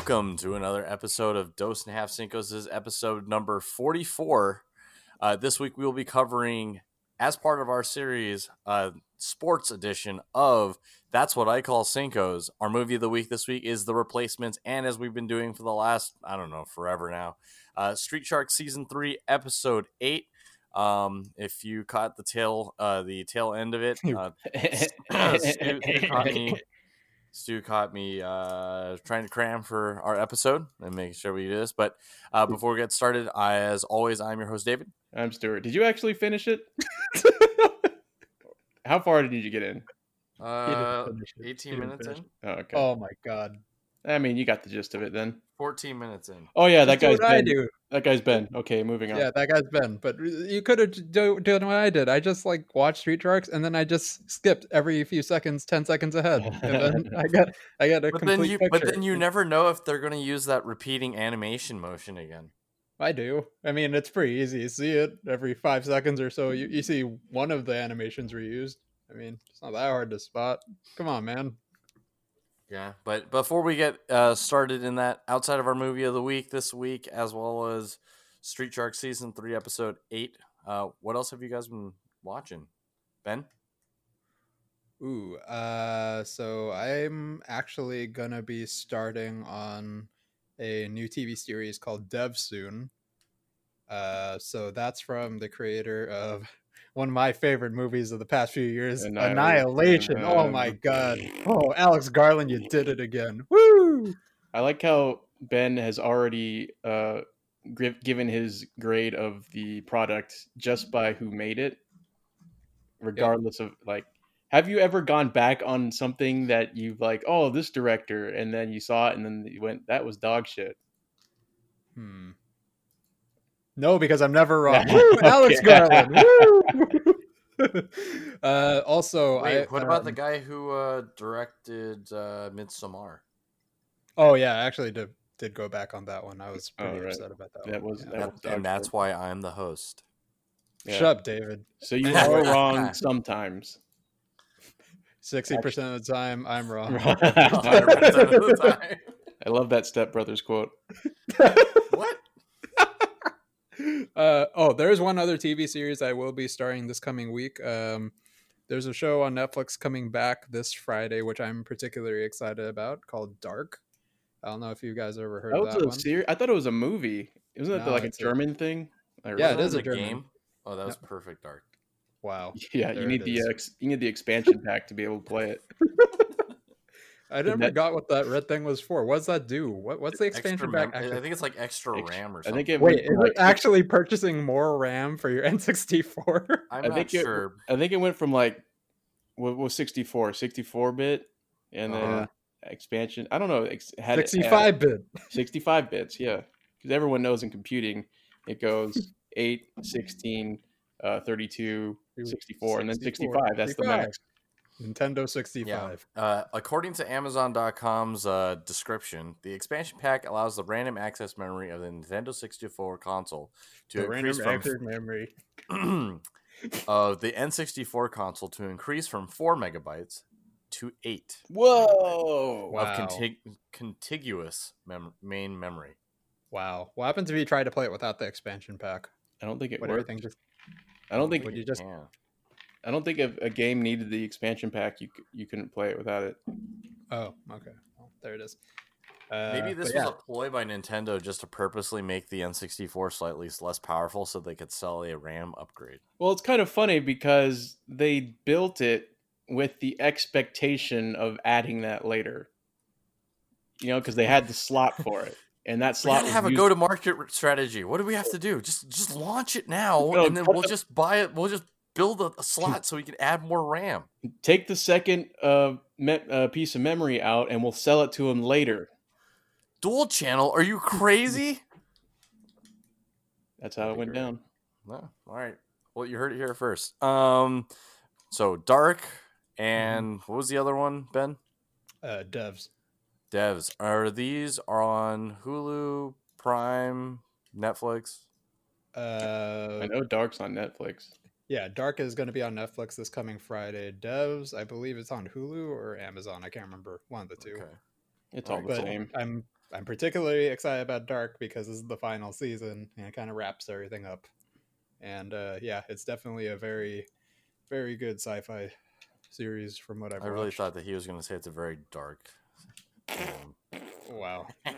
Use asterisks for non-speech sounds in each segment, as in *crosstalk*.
Welcome to another episode of Dos and a Half Cinco's. This is episode number 44. Uh, this week we will be covering, as part of our series, uh, sports edition of That's What I Call Cinco's. Our movie of the week this week is The Replacements, and as we've been doing for the last, I don't know, forever now, uh, Street Shark Season 3, Episode 8. Um, if you caught the tail, uh, the tail end of it, *laughs* uh, Stu, *coughs* Stu caught me. *laughs* Stu caught me uh, trying to cram for our episode and making sure we do this. But uh, before we get started, I, as always, I'm your host David. I'm Stuart. Did you actually finish it? *laughs* How far did you get in? Uh, finish it. He 18 minutes in, Oh, okay. Oh my god. I mean, you got the gist of it then. 14 minutes in. Oh yeah, that Just do guy's what I Ben. do. That guy's Ben. Okay, moving on. Yeah, that guy's Ben. But you could have do, done what I did. I just like watched Street Sharks and then I just skipped every few seconds, ten seconds ahead, and then *laughs* I got I got a But complete then you, picture. but then you never know if they're going to use that repeating animation motion again. I do. I mean, it's pretty easy. You see it every five seconds or so. You you see one of the animations reused. I mean, it's not that hard to spot. Come on, man. Yeah, but before we get uh, started in that, outside of our movie of the week this week, as well as Street Shark season three, episode eight, uh, what else have you guys been watching? Ben, Ooh, uh, so I'm actually gonna be starting on a new TV series called Devs soon. Uh, so that's from the creator of one of my favorite movies of the past few years, Annihilation. Annihilation. Oh my Um, god! Oh, *laughs* Alex Garland, you did it again! Woo! I like how Ben has already uh, given his grade of the product just by who made it, regardless of like. Have you ever gone back on something that you've like, oh, this director, and then you saw it, and then you went, that was dog shit. Hmm. No, because I'm never wrong. *laughs* Woo, Alex Garland. *laughs* Woo! *laughs* uh, also, wait, I, what about the guy who uh, directed uh, Midsommar? Oh yeah, I actually did did go back on that one. I was Oh, pretty right. upset about that. That one. was- yeah. that That- was and that's why I'm the host. Yeah. Shut up, David. So you are wrong sometimes. Sixty percent of the time, I'm wrong. 100% of the time. I love that Step Brothers quote. What? uh, oh, there's one other TV series I will be starring this coming week. Um, there's a show on Netflix coming back this Friday, which I'm particularly excited about, called Dark. I don't know if you guys ever heard That of was that a one. series. I thought it was a movie. Isn't that No, like a it's a- German thing? Like, Yeah, it is a German- game. Oh, that was perfect dark. Wow, *laughs* Yeah, There you need the ex- you need the expansion pack to be able to play it. *laughs* I never that- got what that red thing was for. What does that do? What, what's the Extra expansion mem- pack? I think it's like extra Extra- RAM or I something. think it Wait, went is from, it like, actually purchasing more RAM for your *laughs* N64? I'm I not think it- sure. I think it went from like what was 64, 64 bit, and then Uh-huh. expansion. I don't know. Ex- had it- had 65 bit. 65 bits. Yeah, because everyone knows in computing it goes 8, 16, uh, 32, 64, and then 64, 65. That's the max. Nintendo 65. Uh, according to Amazon.com's uh, description, the expansion pack allows the random access memory of the Nintendo 64 console to The increase random from access memory. *clears throat* of the N64 console to increase from four megabytes to eight Whoa! Wow. of contig- contiguous mem- main memory. Wow. What happens if you try to play it without the expansion pack? I don't think it Would worked. everything just I don't think would you just Yeah. I don't think if a game needed the expansion pack, you you couldn't play it without it. Oh, okay. Well, there it is. Uh, Maybe this was yeah. a ploy by Nintendo just to purposely make the N64 slightly less powerful so they could sell a RAM upgrade. Well, it's kind of funny because they built it with the expectation of adding that later. You know, because they had the slot for it, and that We slot gotta was have a go-to-market strategy. What do we have to do? Just just launch it now, No, and then we'll the- just buy it. We'll just build a, a slot so we can add more RAM. take the second uh, me- uh, piece of memory out, and we'll sell it to him later. Dual channel? Are you crazy? *laughs* That's how it went That'd down. No. All right. Well, you heard it here first. Um, so dark and what was the other one, Ben? uh, devs. Devs. Are these are on Hulu, Prime, Netflix? Uh, I know Dark's on Netflix. Yeah, Dark is going to be on Netflix this coming Friday. Devs, I believe it's on Hulu or Amazon. I can't remember. One of the two. Okay. It's all the same. I'm I'm particularly excited about Dark because this is the final season and it kind of wraps everything up. And uh, yeah, it's definitely a very, very good sci-fi series from what I've I really watched. thought that he was going to say it's a very dark. Um, Wow. *laughs* All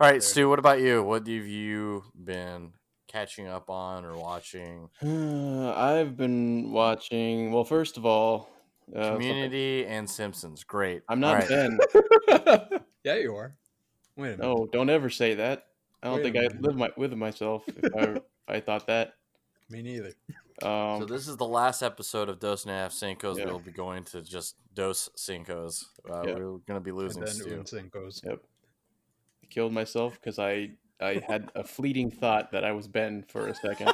right, Stu. What about you? What have you been catching up on or watching? I've been watching. Well, first of all, uh, something- Community and Simpsons. Great. I'm not right. Ben. *laughs* *laughs* yeah, you are. Wait a minute. No, don't ever say that. I don't Wait think I minute. live my, with myself if I, *laughs* if I thought that. Me neither. Um, So this is the last episode of Dos and a Half Cinco's. Yeah. We'll be going to just Dos Cinco's. Uh, Yeah. We're going to be And losing then Stu. Cinco's. Yep. I killed myself because I I had a fleeting thought that I was Ben for a second.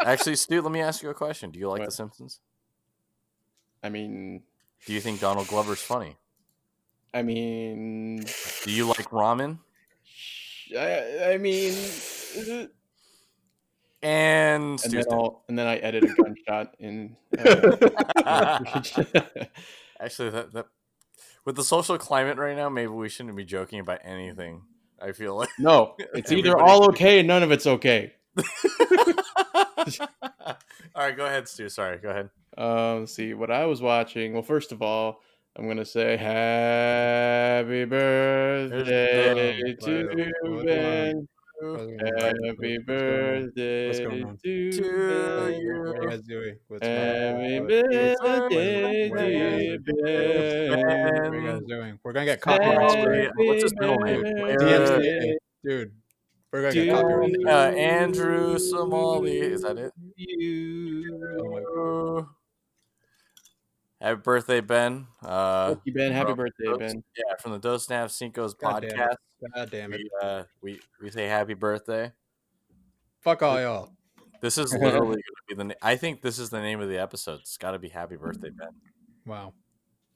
*laughs* Actually, Stu, let me ask you a question. Do you like What? The Simpsons? I mean, Do you think Donald Glover's funny? I mean, Do you like ramen? I, I mean. And And Stu's then. I'll, and then I edit a gunshot in. Uh, *laughs* *laughs* Actually, that, that with the social climate right now, maybe we shouldn't be joking about anything. I feel like. no, *laughs* it's either all okay and none of it's okay. *laughs* all right, go ahead, Stu. Sorry, go ahead. Um, let's see what I was watching. Well, first of all, I'm gonna say happy birthday to Ben. Happy What's birthday going on? to To you. What guys doing? What's Happy what's- birthday, what are you dear guys- what are you guys doing? We're gonna get copyright straight. What's his middle name? DMCA, dude. We're gonna get copyright. Uh, Andrew Somali. Is that it? Oh my Happy birthday, Ben. Uh, Thank you, Ben. Happy from birthday, Dos- Ben. Yeah, from the Dos Nav Cinco's God damn podcast. God damn it! We, uh, we we say happy birthday. Fuck all y'all. This is *laughs* literally going to be the. Na- I think this is the name of the episode. It's got to be Happy Birthday, Ben. Wow.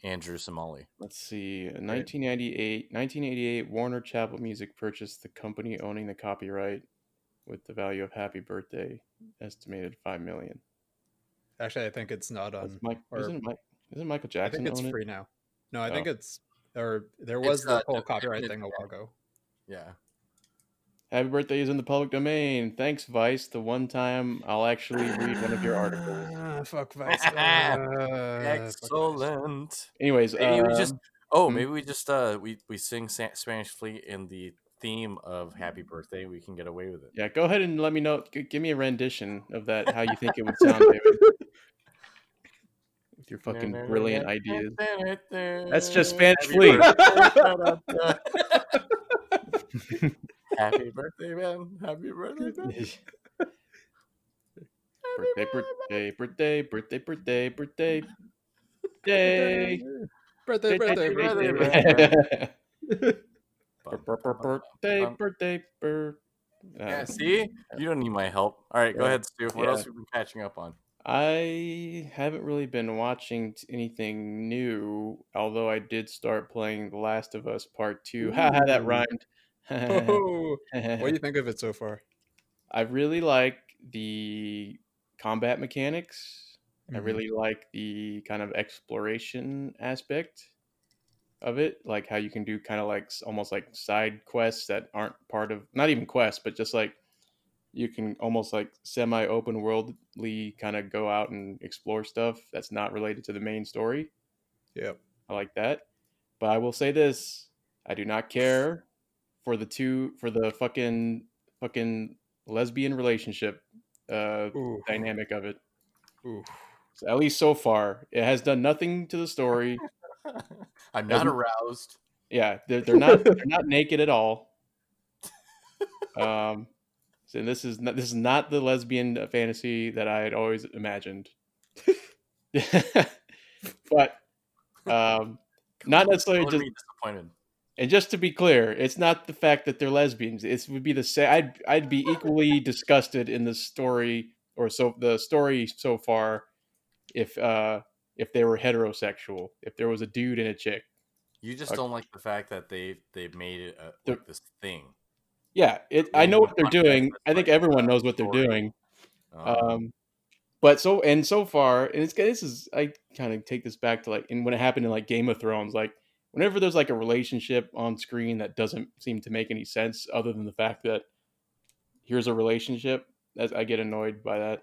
Andrew Somali. Let's see. In 1998, 1988, Warner Chappell Music purchased the company owning the copyright with the value of Happy Birthday estimated five million. Actually, I think it's not on. Mike, or- isn't, Mike, isn't Michael Jackson? I Jackson think it's own it? free now. No, I Oh. think it's or there was It's, the whole it's- copyright thing a while ago. Yeah. Happy birthday is in the public domain. Thanks, Vice. The one time I'll actually read one of your articles. Ah, *laughs* fuck Vice. Uh, fuck Vice. Excellent. Anyways, Maybe we just. um, Oh, hmm. maybe we just uh we we sing Spanish Fleet in the theme of Happy Birthday. We can get away with it. yeah, go ahead and let me know. G- give me a rendition of that. How you think it would sound, David? *laughs* With your fucking brilliant ideas. That's just Spanish Happy Fleet. *laughs* *laughs* Happy birthday, man. Happy birthday, man. birthday, birthday, birthday, birthday, birthday, birthday, day. Birthday, birthday, birthday, birthday. birthday, birthday, birthday, bir- *laughs* Yeah, uh, see? You don't need my help. All right, go ahead, Stu. What else have you been catching up on? I haven't really been watching t- anything new, although I did start playing The Last of Us Part 2. *laughs* Haha, that Ooh. rhymed. *laughs* Oh, what do you think of it so far? I really like the combat mechanics. I Mhm. really like the kind of exploration aspect of it, like how you can do kind of like s- almost like side quests that aren't part of not even quests, but just like you can almost like semi open worldly kind of go out and explore stuff that's not related to the main story. Yep. I like that. But I will say this, I do not care for the two for the fucking fucking lesbian relationship uh Ooh, dynamic of it. ooh. So at least so far, it has done nothing to the story. *laughs* I'm not aroused. Yeah, they're, they're not *laughs* they're not naked at all. *laughs* Um, so this is not, this is not the lesbian fantasy that I had always imagined. *laughs* but um, not necessarily just disappointed. and just to be clear, it's not the fact that they're lesbians. It would be the same. I'd I'd be equally *laughs* disgusted in the story or so the story so far if uh if they were heterosexual. If there was a dude and a chick. You just Okay. don't like the fact that they they've made it a, like this thing. Yeah, it. I know what they're doing. I think everyone knows what they're doing. Um, Um, but so and so far, and it's this is I kind of take this back to like in when it happened in like Game of Thrones. Like whenever there's like a relationship on screen that doesn't seem to make any sense other than the fact that here's a relationship, I get annoyed by that.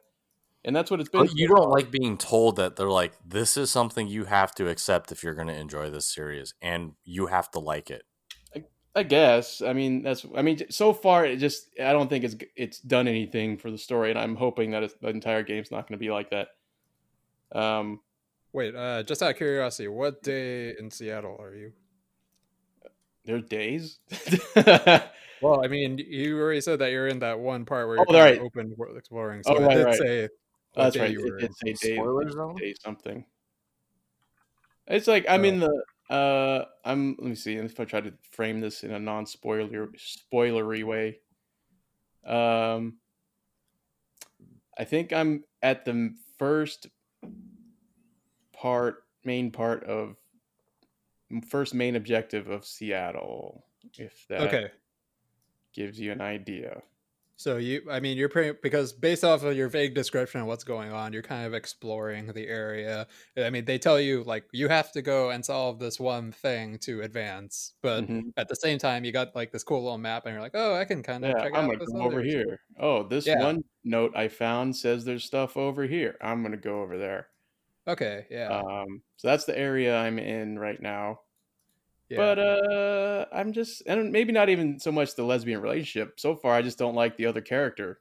And that's what it's been. But you don't like being told that they're like, this is something you have to accept if you're going to enjoy this series, and you have to like it. I guess. I mean, that's. I mean, so far, it just. I don't think it's it's done anything for the story, and I'm hoping that the entire game's not going to be like that. Um, Wait, uh, just out of curiosity, what day in Seattle are you? there's days. *laughs* Well, I mean, you already said that you're in that one part where you're Oh, right. open world exploring. So Oh, it right, did right. say what that's right. you It were did say day, day something. It's like I'm Oh. in the. Uh, I'm. Let me see if I try to frame this in a non-spoiler spoilery way. Um, I think I'm at the first part, main part of first main objective of Seattle. If that Okay. gives you an idea. So you, I mean, you're pretty because based off of your vague description of what's going on, you're kind of exploring the area. I mean, they tell you like you have to go and solve this one thing to advance, but Mhm. at the same time, you got like this cool little map, and you're like, oh, I can kind of Yeah, check I'm out gonna go over here. Oh, this Yeah. one note I found says there's stuff over here. I'm gonna go over there. Okay, yeah, Um, so that's the area I'm in right now. Yeah. But uh, I'm just, and maybe not even so much the lesbian relationship. So far, I just don't like the other character.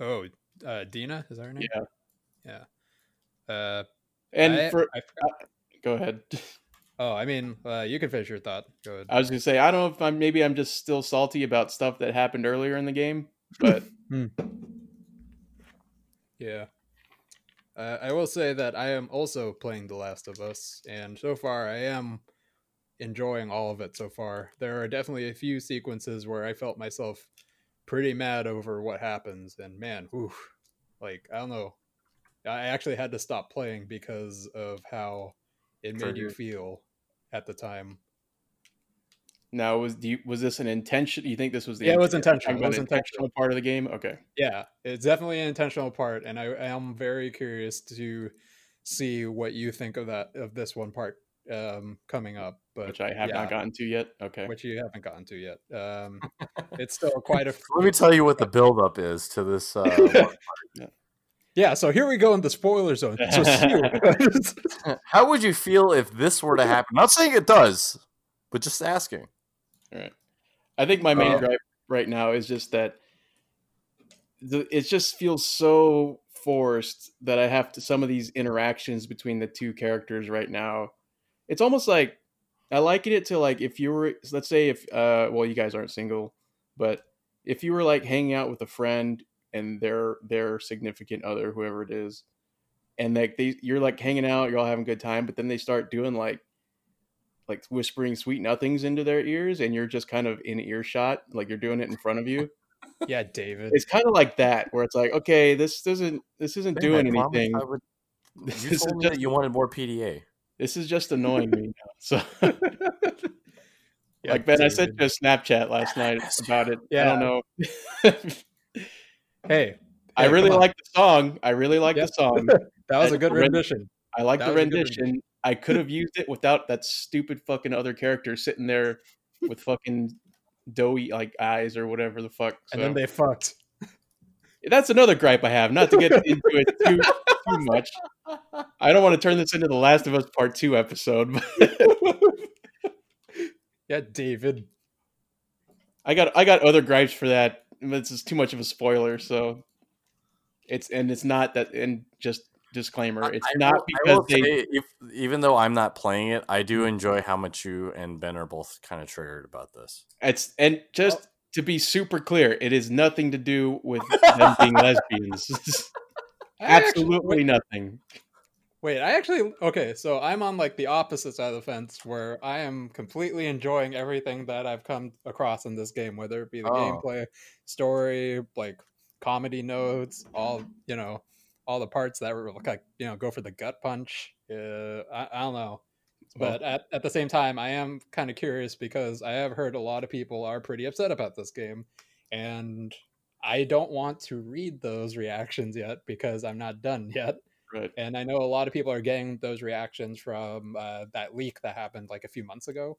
oh, uh, Dina is that her name? Yeah, Yeah. Uh, and I- for I forgot- go ahead. *laughs* oh, I mean, uh, you can finish your thought. Go ahead. I was gonna say I don't know if I'm maybe I'm just still salty about stuff that happened earlier in the game, but *laughs* Yeah. Uh, I will say that I am also playing The Last of Us, and so far I am enjoying all of it so far. There are definitely a few sequences where I felt myself pretty mad over what happens, and man, whew, like, I don't know. I actually had to stop playing because of how it made you feel at the time. now was do you, was this an intention? You think this was the Yeah, it was intentional. It was intentional. intentional part of the game? Okay. Yeah, it's definitely an intentional part, and I am very curious to see what you think of that of this one part um, coming up. But which I have yeah, not gotten to yet. Okay. which you haven't gotten to yet. Um, *laughs* it's still quite a Let me tell you what the buildup is to this. Uh, *laughs* yeah. So here we go in the spoiler zone. *laughs* So Stu, how would you feel if this were to happen? Not saying it does, but just asking. All right. I think my main Uh, gripe right now is just that the, it just feels so forced that I have to some of these interactions between the two characters right now. It's almost like I liken it to like if you were let's say if uh well you guys aren't single, but if you were like hanging out with a friend and their their significant other, whoever it is, and like they you're like hanging out, you're all having a good time, but then they start doing like like whispering sweet nothings into their ears and you're just kind of in earshot like you're doing it in front of you *laughs* yeah, David. it's kind of like that where it's like okay this doesn't this isn't doing I anything I would- *laughs* This You is told me just- that you wanted more PDA. This is just annoying me now *laughs* so *laughs* Yeah, like ben i sent you a snapchat last night *laughs* about it. I don't know. Hey, i hey, really like the song. I really like Yep. the song. That was I a good rendition. i like That the was rendition. i could have used it without that stupid fucking other character sitting there with fucking doughy like eyes or whatever the fuck And then they fucked. that's another gripe I have. Not to get into it too too much. I don't want to turn this into the Last of Us Part Two episode. *laughs* Yeah, David. I got I got other gripes for that. This is too much of a spoiler, so it's and it's not that. And just disclaimer, it's I not will- I because will they. say, if, even though I'm not playing it, I do mm-hmm. enjoy how much you and Ben are both kind of triggered about this. It's and just Oh. to be super clear, it is nothing to do with them being *laughs* lesbians. *laughs* I actually- Absolutely nothing. Wait, I actually okay, so I'm on like the opposite side of the fence where I am completely enjoying everything that I've come across in this game, whether it be the Oh. gameplay, story, like comedy notes, all you know, all the parts that were like you know go for the gut punch. Uh, I, I don't know, Well, but at, at the same time, I am kind of curious because I have heard a lot of people are pretty upset about this game, and I don't want to read those reactions yet because I'm not done yet. Right. and I know a lot of people are getting those reactions from uh, that leak that happened like a few months ago.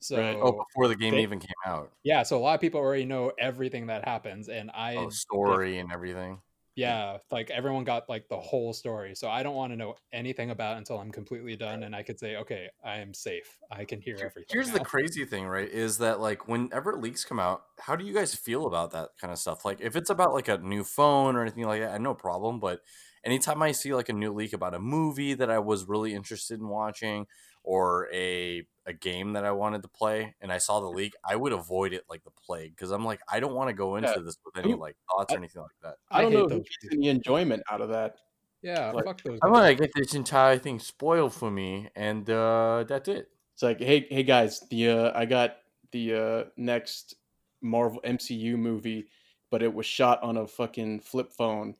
So Right. Oh, before the game they- even came out. yeah, so a lot of people already know everything that happens, and I Oh, story and everything. Yeah, like everyone got like the whole story. So I don't want to know anything about it until I'm completely done, and I could say, okay, I am safe. I can hear everything. Here's the crazy thing, right? Is that like whenever leaks come out, how do you guys feel about that kind of stuff? Like if it's about like a new phone or anything like that, I no problem. But anytime I see like a new leak about a movie that I was really interested in watching or a a game that I wanted to play and I saw the leak, I would avoid it like the plague because I'm like, I don't want to go into Yeah. this with any like thoughts or anything like that. I don't hate know who those any enjoyment out of that. Yeah, Like, fuck those. I'm gonna get this entire thing spoiled for me, and uh, that's it. It's like, hey, hey guys, the uh, I got the uh, next Marvel MCU movie, but it was shot on a fucking flip phone.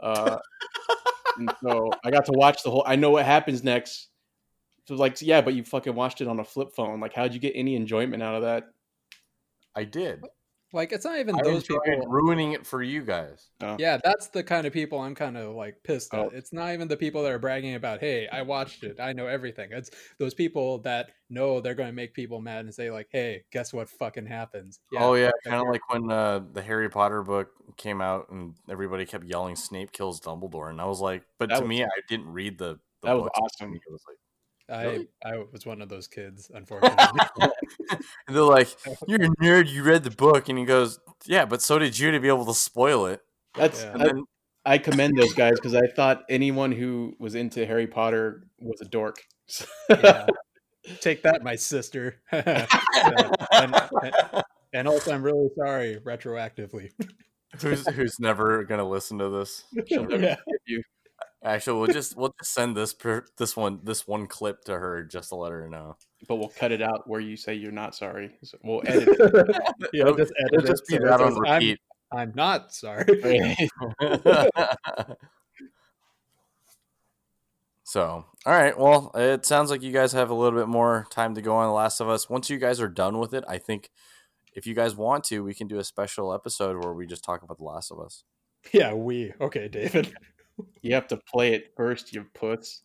Uh, and so I got to watch the whole. I know what happens next. So like, yeah, but you fucking watched it on a flip phone. Like, how'd you get any enjoyment out of that? I did. Like it's not even I those people. ruining it for you guys. Oh. Yeah, that's the kind of people I'm kind of like pissed at. Oh. It's not even the people that are bragging about, "Hey, I watched it. I know everything." It's those people that know they're going to make people mad and say like, "Hey, guess what fucking happens?" oh yeah, kind of like when uh, the Harry Potter book came out and everybody kept yelling Snape kills Dumbledore, and I was like, but That to was- me, I didn't read the. the That was awesome. It was like, I Really? I was one of those kids, *laughs* unfortunately. and they're like, *laughs* "You're a nerd. You read the book," and he goes, "Yeah, but so did you to be able to spoil it." That's Yeah. And I, then I commend those guys because I thought anyone who was into Harry Potter was a dork. yeah. *laughs* Take that, my sister. Yeah, and, and- and also, I'm really sorry retroactively. who's who's never gonna listen to this? She'll never Yeah. forgive you. Actually, we'll just we'll just send this per, this one this one clip to her just to let her know. But we'll cut it out where you say you're not sorry. So we'll edit it. *laughs* yeah, It'll- just edit It'll it just be so that on says, I'm, repeat. I'm not sorry. *laughs* so, all right. Well, it sounds like you guys have a little bit more time to go on The Last of Us. Once you guys are done with it, I think if you guys want to, we can do a special episode where we just talk about The Last of Us. yeah, we. Okay, David. You have to play it first, you puts.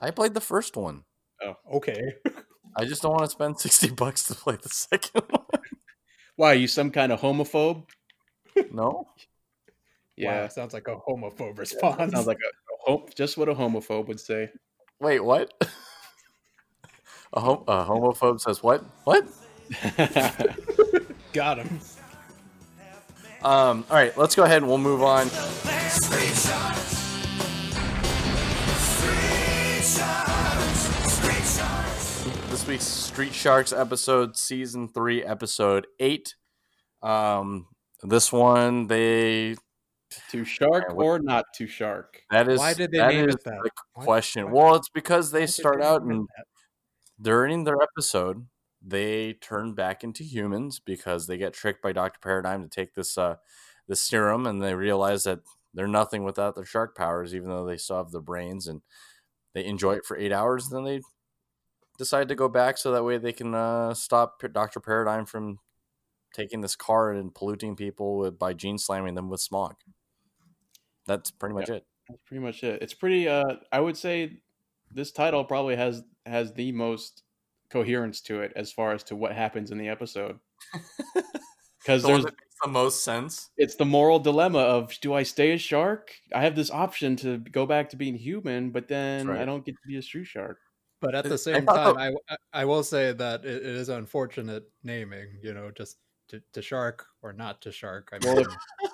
I played the first one. Oh, okay. *laughs* I just don't want to spend 60 bucks to play the *laughs* second one. Why, are you some kind of homophobe? No? Yeah. Wow, sounds like a homophobe response. Sounds like a, a hom- just what a homophobe would say. Wait, what? *laughs* A, hom- a homophobe says what? What? Got him. Um, all right, let's go ahead and we'll move on. Week's Street Sharks episode, season three, episode eight. Um, this one, they to shark Yeah, or not to shark? that is Why did they that name is it that? the question. why- well, it's because they did start they out and that? during their episode, they turn back into humans because they get tricked by Doctor Paradigm to take this uh this serum, and they realize that they're nothing without their shark powers, even though they still have their brains, and they enjoy it for eight hours. Then they decide to go back so that way they can uh, stop Doctor Paradigm from taking this car and polluting people with, by gene slamming them with smog. That's pretty much it. That's pretty much it. It's pretty. Uh, I would say this title probably has has the most coherence to it as far as to what happens in the episode. *laughs* Because The there's the most sense. it's the moral dilemma of do I stay a shark? I have this option to go back to being human, but then right. I don't get to be a street shark. But at I- *laughs* I the same thought time, I, I I will say that it, it is unfortunate naming. You know, just to, to shark or not to shark. I Well, mean,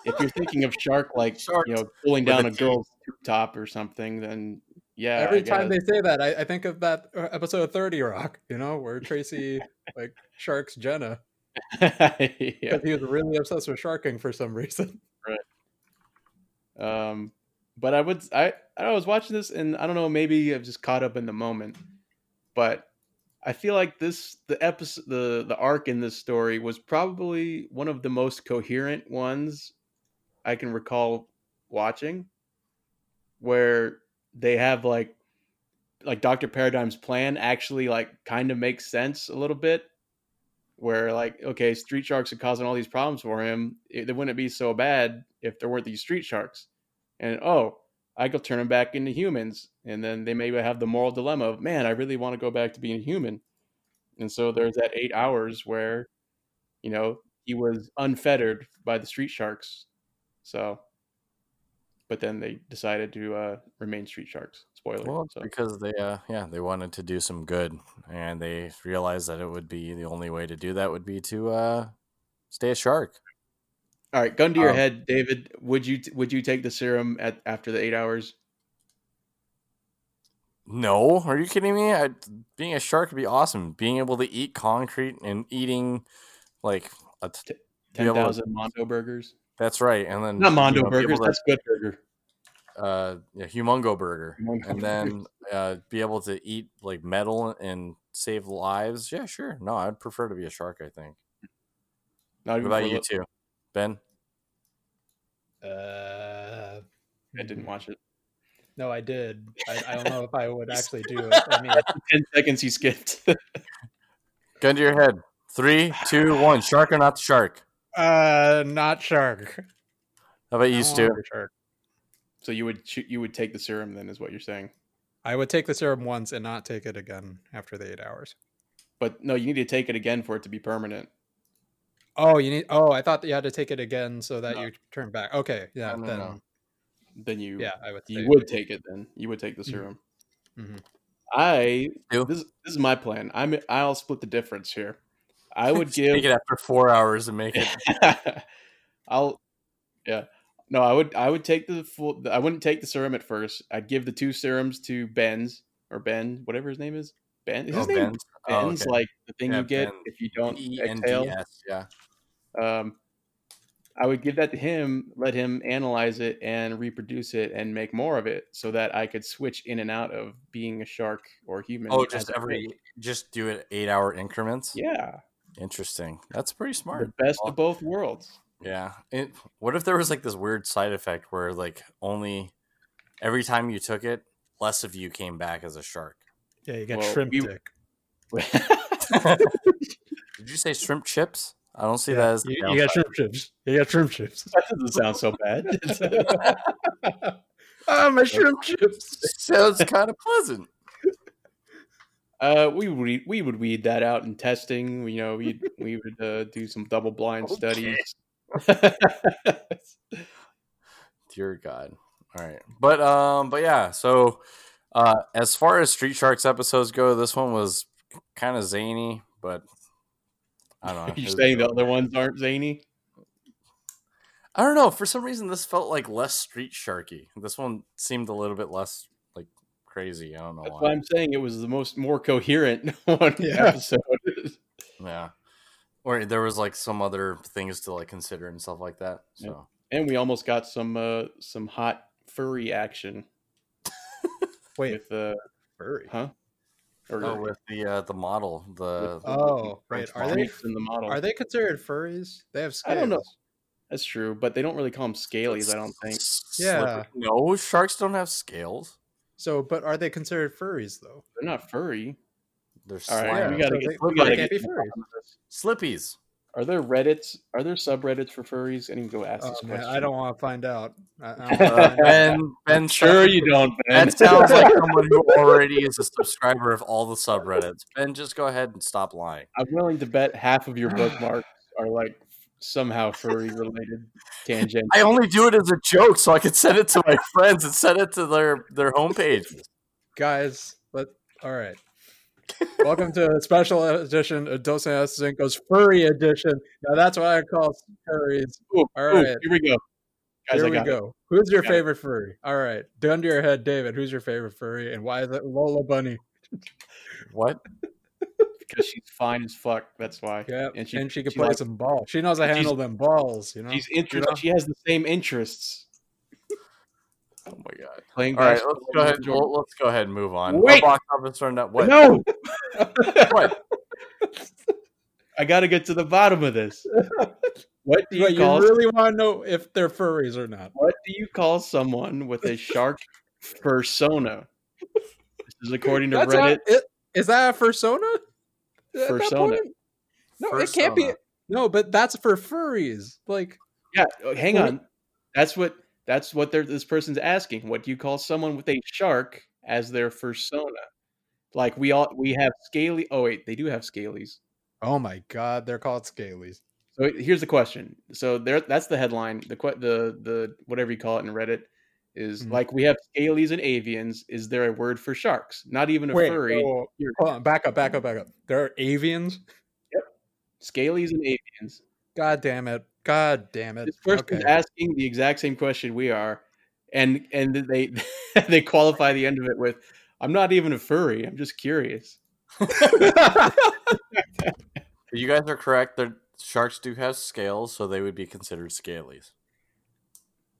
If you're thinking of shark like Sharks you know pulling with down a a T. girl's top or something, then yeah. every I time guess. they say that, I, I think of that uh, episode of Thirty Rock. You know, where Tracy like sharks Jenna *laughs* yeah. because he was really obsessed with sharking for some reason. Right. Um, but I would I I was watching this and I don't know maybe I've just caught up in the moment, but I feel like this the episode the the arc in this story was probably one of the most coherent ones I can recall watching, where they have like like Doctor Paradigm's plan actually like kind of makes sense a little bit. Where like okay, street sharks are causing all these problems for him. It, they wouldn't be so bad if there weren't these street sharks. And oh, I could turn them back into humans, and then they maybe have the moral dilemma of, man, I really want to go back to being human. And so there's that eight hours where, you know, he was unfettered by the street sharks. So, but then they decided to uh, remain street sharks. Spoiler. Well, so. because they, uh, yeah, they wanted to do some good, and they realized that it would be the only way to do that would be to uh, stay a shark. All right, gun to your Um, head, David. Would you would you take the serum at after the eight hours? No, are you kidding me? I, being a shark would be awesome. Being able to eat concrete and eating like a t- Ten thousand Mondo burgers. that's right, and then Not Mondo you know, burgers. to- That's good burger. uh, yeah, humongo burger, Humongo and then uh, be able to eat like metal and save lives. Yeah, sure. No, I'd prefer to be a shark. I think. Not What even about you two, Ben? Uh, I didn't watch it. No, I did. I, I don't know if I would *laughs* actually do it. I mean, *laughs* Ten seconds he skipped. Gun to your head. Three, two, one. Shark or not shark? uh, not shark. How about you, I Stu? shark. so you would you would take the serum then, is what you're saying. I would take the serum once and not take it again after the eight hours. But no, you need to take it again for it to be permanent. Oh, you need. Oh, I thought that you had to take it again so that No. you turn back. Okay, yeah, No, no, then no. Then you yeah, I would. you say- would take it then. You would take the Mhm. serum. Mhm. I this this is my plan. I'm I'll split the difference here. I *laughs* would give Take it after four hours and make it. *laughs* I'll yeah. No, I would I would take the full I wouldn't take the serum at first. I'd give the two serums to Ben's or Ben, whatever his name is. Ben is his Oh, name Ben's? Oh, Ben's okay. like the thing Yeah, you get Ben. if you don't exhale. Yeah. Um I would give that to him, let him analyze it and reproduce it and make more of it so that I could switch in and out of being a shark or human. Oh, just a every whole. just do it eight hour increments. Yeah. Interesting. That's pretty smart. The best Well, of both worlds. Yeah. It, what if there was like this weird side effect where like only every time you took it, less of you came back as a shark? Yeah, you get Well, shrimp we- dick. *laughs* Did you say shrimp chips? I don't see Yeah, that as you, you got shrimp chips. You got shrimp chips. that doesn't sound so bad. oh, *laughs* my shrimp chips. Sounds kind of pleasant. *laughs* Uh, we would weed- we would weed that out in testing. You know, we we would uh, do some double blind Okay. studies. *laughs* Dear God. All right. But um, but yeah, so uh as far as Street Sharks episodes go, this one was kind of zany, but I don't know. *laughs* You're saying the other ones aren't zany? I don't know. For some reason, this felt like less Street Sharky. This one seemed a little bit less like crazy. I don't know That's why. why I'm saying it was the most more coherent *laughs* one Yeah. episode. Yeah. Or there was like some other things to like consider and stuff like that. So And we almost got some uh some hot furry action *laughs* Wait, with uh furry. huh? Or oh, with the uh, the model, the Oh, French wait. Are they in the model. are they considered furries? They have scales. I don't know. That's true, but they don't really call them scalies. I don't think. Yeah. No, sharks don't have scales. So, but are they considered furries though? They're not furry. They're All right, slimy. we gotta so get. they- we gotta can't get be furries. bottom of this. slippies. Are there Reddits? Are there subreddits for furries? I need to go ask Oh, this man, question. I don't want to find out. I, I Uh, *laughs* don't wanna find out. ben, Ben, Sure, you don't, Ben. That sounds like *laughs* someone who already is a subscriber of all the subreddits. Ben, just go ahead and stop lying. I'm willing to bet half of your bookmarks are like somehow furry related tangents. I only do it as a joke so I can send it to my friends and send it to their their homepages. guys. Let all right. Welcome to a special edition of Dos Anjos Cinco's furry edition. Now that's what I call furries. Ooh, All ooh, here we go. Guys, Here I we got it. go. Who's your Got it. favorite furry? All right, gun to your head, David. Who's your favorite furry, and why is it Lola Bunny? What? because she's fine as fuck. That's why. Yeah, and and she she, can she play likes- some ball. She knows how to handle them balls. You know, she's You know? She has the same interests. Oh my god! Playing. All right, let's go ahead. Jordan. Well, let's go ahead and move on. Wait! What box office turned up? What? No, What? *laughs* I got to get to the bottom of this. What do you But you call? really want to know if they're furries or not? What do you call someone with a shark persona? This is according to That's Reddit. not- it- is that a fursona? At that Fursona. No, it can't be. No, but that's for furries. Like, Yeah, hang on. That's what That's what they're, this person's asking. What do you call someone with a shark as their persona? Like we all we have scaly. Oh wait, they do have scalies. Oh my god, they're called scalies. So here's the question. So there, that's the headline. The the the whatever you call it in Reddit is Mhm. like we have scalies and avians. Is there a word for sharks? Not even a Wait, furry. oh, hold on, back up, back up, back up. There are avians. Yep. Scalies and avians. God damn it! God damn it! This person's Okay. asking the exact same question we are, and and they *laughs* they qualify the end of it with, "I'm not even a furry. I'm just curious." You guys are correct. The sharks do have scales, so they would be considered scalies.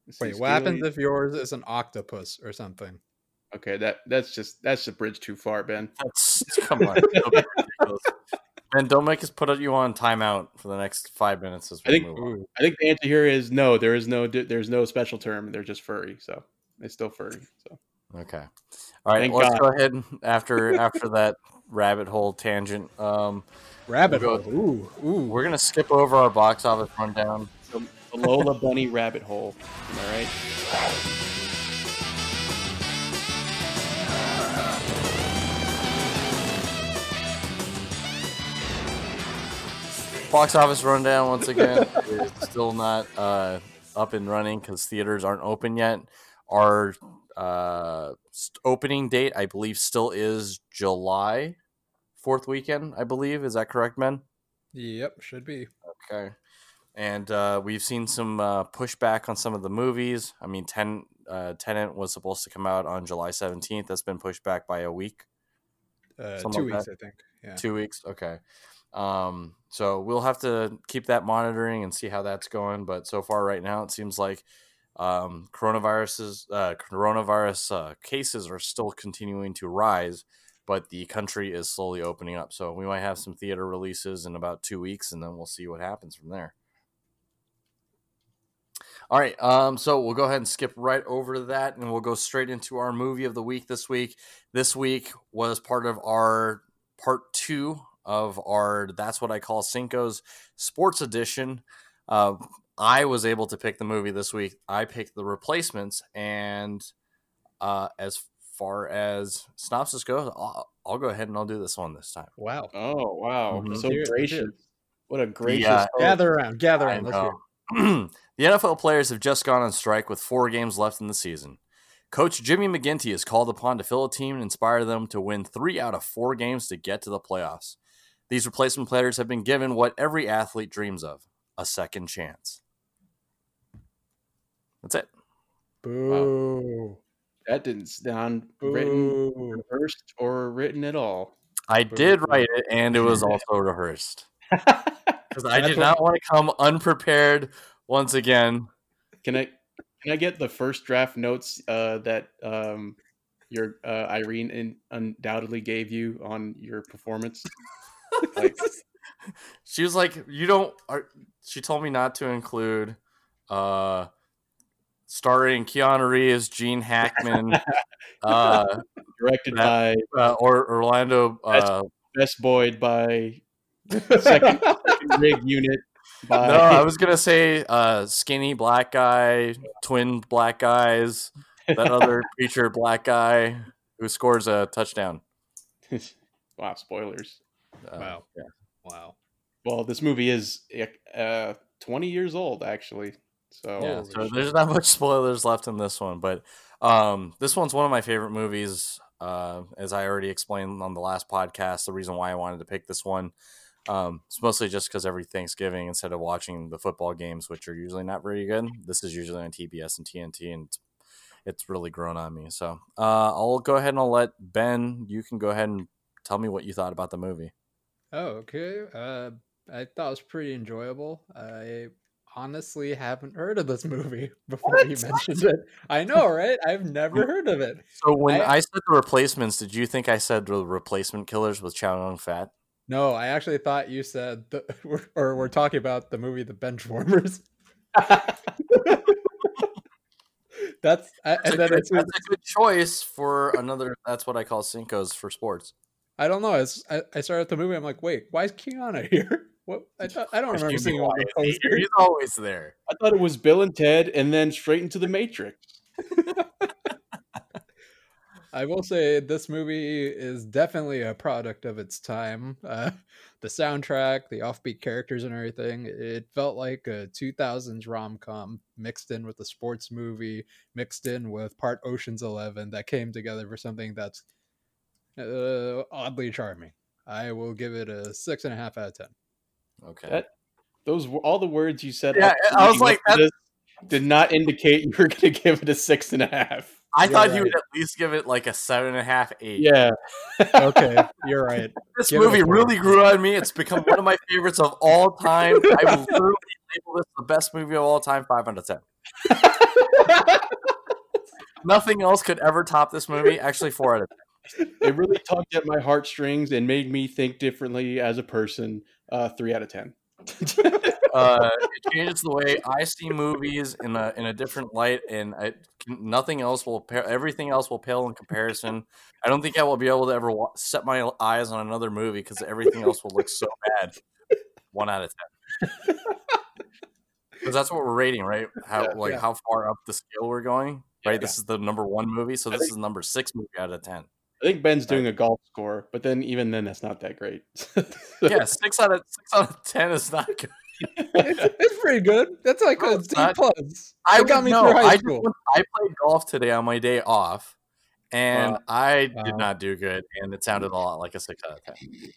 Wait, See, what happens if yours is an octopus or something? Okay, that that's just that's a bridge too far, Ben. That's come on. *laughs* Don't be ridiculous. And don't make us put you on timeout for the next five minutes as I think- move on. I think the answer here is no. There is no there's no special term. They're just furry, so it's still furry. So Okay. All right. Thank let's God. go ahead after after that rabbit hole tangent. Um, Rabbit We'll hole. Ooh, ooh. we're gonna skip over our box office rundown. the, the Lola Bunny rabbit hole. Am I right? Box office rundown once again is still not uh, up and running because theaters aren't open yet. Our uh, opening date, I believe, still is July fourth weekend. I believe is that correct, men? Yep, should be. Okay. And uh, we've seen some uh, pushback on some of the movies. I mean, Ten, uh, Tenet was supposed to come out on July 17th. That's been pushed back by a week, Uh, two like weeks, that. I think. Yeah. two weeks. Okay. Um, so we'll have to keep that monitoring and see how that's going. But so far, right now, it seems like um, coronaviruses, uh, coronavirus uh, cases are still continuing to rise, but the country is slowly opening up. So we might have some theater releases in about two weeks, and then we'll see what happens from there. All right, um, so we'll go ahead and skip right over that, and we'll go straight into our movie of the week this week. This week was part of our part two of our That's What I Call Cinco's Sports Edition. Uh, I was able to pick the movie this week. I picked the replacements, and uh, as far as synopsis goes, I'll, I'll go ahead and I'll do this one this time. Wow. Oh wow, Mhm. so Here, gracious! What a gracious. Yeah. host. Gather around. Gather around. Let's hear. *clears throat* the NFL players have just gone on strike with four games left in the season. Coach Jimmy McGinty is called upon to fill a team and inspire them to win three out of four games to get to the playoffs. These replacement players have been given what every athlete dreams of a second chance. That's it. Boo. That didn't sound written, Boo. rehearsed, or written at all. I did write it, and it was also *laughs* rehearsed *laughs* because I did not want to come unprepared once again. Can I can I get the first draft notes uh, that um, your uh, Irene in, undoubtedly gave you on your performance? *laughs* *laughs* Like- she was like, "You don't." Are, she told me not to include, uh, starring Keanu Reeves, Gene Hackman, *laughs* uh, Directed That- by uh, or Orlando. Uh, Best Boyd by *laughs* second, second rig unit by no, I was gonna say uh, skinny black guy, twin black guys, that other preacher black guy who scores a touchdown. wow spoilers. Uh, Wow. yeah. Wow. Well, this movie is uh, 20 years old actually. So yeah, so there's not much spoilers left in this one, but um, this one's one of my favorite movies. Uh, as I already explained on the last podcast, the reason why I wanted to pick this one, um, it's mostly just because every Thanksgiving, instead of watching the football games, which are usually not very good, this is usually on TBS and TNT, and it's, it's really grown on me. So uh, I'll go ahead and I'll let Ben. You can go ahead and tell me what you thought about the movie. Oh, okay. Uh, I thought it was pretty enjoyable. I honestly haven't heard of this movie *laughs* before you mentioned it. I know, right? I've never heard of it. So when I- I, said the replacements, did you think I said the replacement killers with Chow Yun Fat? No, I actually thought you said, the, *laughs* or we're talking about the movie The Benchwarmers. *laughs* That's I, That's, and a then good, it's, that's a good choice for another. That's what I call Cinco's for sports. I don't know. It's, I, I started the movie. I'm like, wait, why is Keanu *laughs* here? What I, thought, I don't remember seeing all here. He's always there. I thought it was Bill and Ted, and then straight into the Matrix. *laughs* I will say this movie is definitely a product of its time. Uh, *laughs* the soundtrack, the offbeat characters, and everything. It felt like a 2000s rom com mixed in with a sports movie, mixed in with part Ocean's Eleven that came together for something that's uh, oddly charming. I will give it a six and a half out of ten. Okay. That- Those were all the words you said. Yeah, I was like, up did not indicate you were going to give it a six and a half. I You're thought he right. would at least give it like a seven and a half, eight. Yeah, *laughs* Okay, you're right. This Give movie really grew on me. It's become one of my favorites of all time. I will literally label this the best movie of all time, five out of ten. *laughs* Nothing else could ever top this movie. Actually, four out of ten. It really tugged at my heartstrings and made me think differently as a person. Uh, three out of ten. Uh, it changes the way I see movies in a in a different light, and I, nothing else will. pa- Everything else will pale in comparison. I don't think I will be able to ever wa- set my eyes on another movie because everything else will look so bad. One out of ten. Because that's what we're rating, right? How Yeah, like yeah. how far up the scale we're going, right? Yeah. This is the number one movie, so this is number six movie out of ten. I think Ben's doing a golf score, but then even then, that's not that great. *laughs* Yeah, six out of six out of ten is not good. it's, it's pretty good. That's like No, a it's D not. plus. I It got me know. through high I, school. just- I played golf today on my day off, and Wow. I Wow. did not do good, and it sounded a lot like a six out of ten.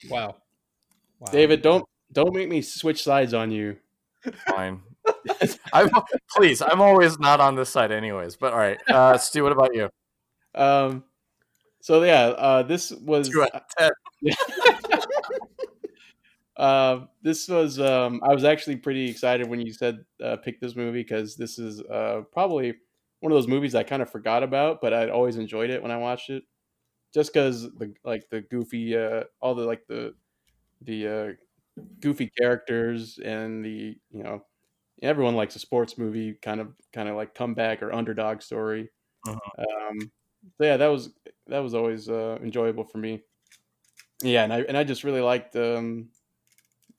Wow. wow. David, don't don't make me switch sides on you. Fine. *laughs* I'm, please, I'm always not on this side, anyways. But all right, uh, Stu, what about you? Um, so yeah, uh, this was Two out of ten. *laughs* uh, this was um, I was actually pretty excited when you said uh, pick this movie because this is uh, probably one of those movies I kind of forgot about, but I'd always enjoyed it when I watched it, just because the like the goofy uh, all the like the the uh, goofy characters and the you know everyone likes a sports movie kind of kind of like comeback or underdog story. Mhm. Um, so yeah, that was that was always uh, enjoyable for me. Yeah, and I and I just really liked um,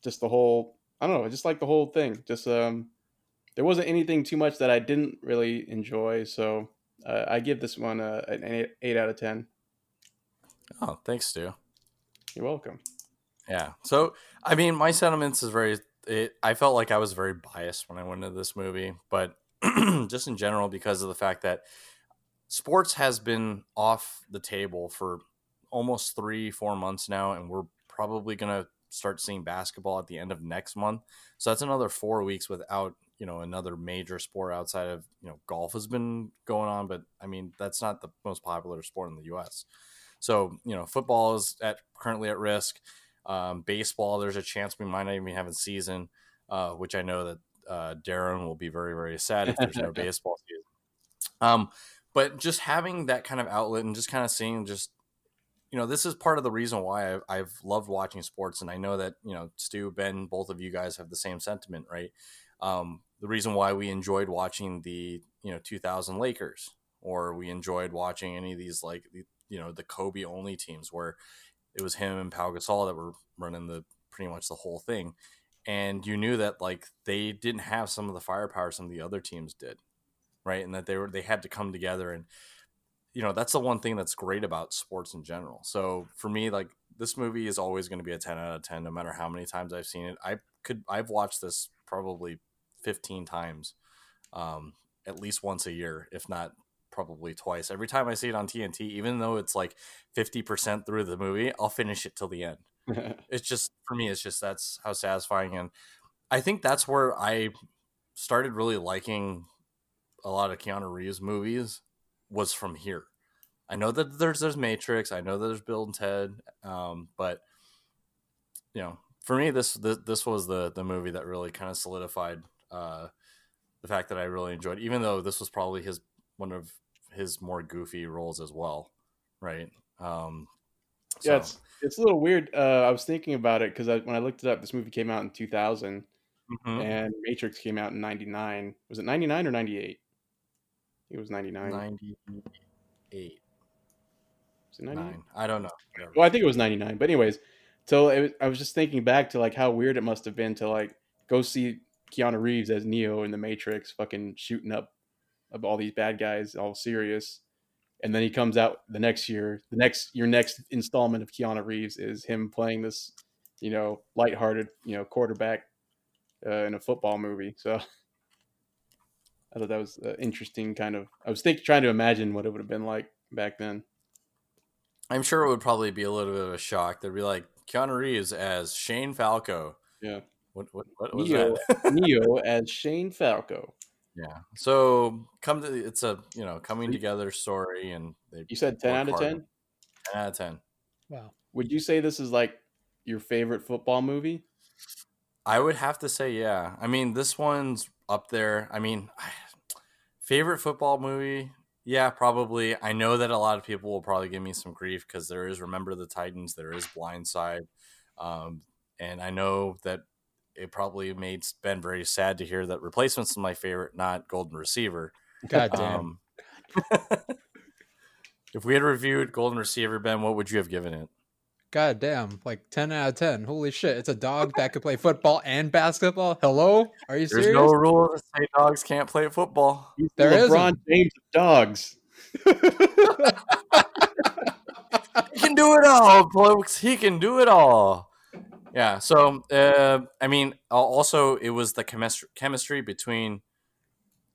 just the whole. I don't know, I just like the whole thing. Just um, there wasn't anything too much that I didn't really enjoy, so uh, I give this one a, an eight, eight out of ten. Oh, thanks, Stu. You're welcome. Yeah. So, I mean, my sentiments is very. It, I felt like I was very biased when I went into this movie, but *clears throat* just in general, because of the fact that sports has been off the table for almost three, four months now, and we're probably gonna start seeing basketball at the end of next month. So that's another four weeks without you know another major sport outside of you know golf has been going on, but I mean that's not the most popular sport in the U.S. So you know football is at currently at risk. Um, baseball, there's a chance we might not even have a season, uh, which I know that uh, Darren will be very, very sad if there's no *laughs* baseball season. Um, but just having that kind of outlet and just kind of seeing just, you know, this is part of the reason why I've, I've loved watching sports. And I know that, you know, Stu, Ben, both of you guys have the same sentiment, right? Um, the reason why we enjoyed watching the, you know, 2000 Lakers or we enjoyed watching any of these, like, you know, the Kobe only teams where it was him and Pau Gasol that were running the pretty much the whole thing. And you knew that like they didn't have some of the firepower some of the other teams did, right? And that they were they had to come together and you know, that's the one thing that's great about sports in general. So for me, like this movie is always going to be a 10 out of 10 no matter how many times I've seen it. I could I've watched this probably 15 times. Um at least once a year, if not probably twice. Every time I see it on TNT, even though it's like 50% through the movie, I'll finish it till the end. *laughs* It's just for me, it's just that's how satisfying and I think that's where I started really liking a lot of Keanu Reeves movies was from here. I know that there's there's Matrix, I know that there's Bill and Ted, um, but you know, for me, this this, this was the the movie that really kind of solidified uh, the fact that I really enjoyed, even though this was probably his one of his more goofy roles as well, right? Um, Yeah, it's it's a little weird. Uh, I was thinking about it because I, when I looked it up, this movie came out in 2000 Mhm. and Matrix came out in 99. Was it 99 or 98? It was 99. 98, Was it 99? I don't know. Well, I think it was 99. But anyways, So it, I was just thinking back to like how weird it must have been to like go see Keanu Reeves as Neo in the Matrix, fucking shooting up of all these bad guys, all serious. And then he comes out the next year. The next your next installment of Keanu Reeves is him playing this, you know, lighthearted, you know, quarterback uh, in a football movie. So *laughs* I thought that was uh, interesting. Kind of, I was thinking, trying to imagine what it would have been like back then. I'm sure it would probably be a little bit of a shock. They'd be like Keanu Reeves as Shane Falco. Yeah. What what, what was Neo, that? *laughs* Neo as Shane Falco. yeah. So come to it's a you know coming together story, and they You said ten out of ten. ten out of ten. Wow. Would you say this is like your favorite football movie? I would have to say, yeah. I mean, this one's up there. I mean, *sighs* favorite football movie? Yeah, probably. I know that a lot of people will probably give me some grief because there is Remember the Titans, there is Blindside, um, and I know that it probably made Ben very sad to hear that Replacements is my favorite, not Golden Receiver. God damn. Um, *laughs* if we had reviewed Golden Receiver, Ben, what would you have given it? God damn. Like 10 out of 10. Holy shit. It's a dog that could play football and basketball. Hello? Are you serious? There's serious? no rule that say dogs can't play football. He's There the isn't. LeBron James of dogs. *laughs* he can do it all, folks. He can do it all. Yeah. So, uh, I mean, also it was the chemistry chemistry between.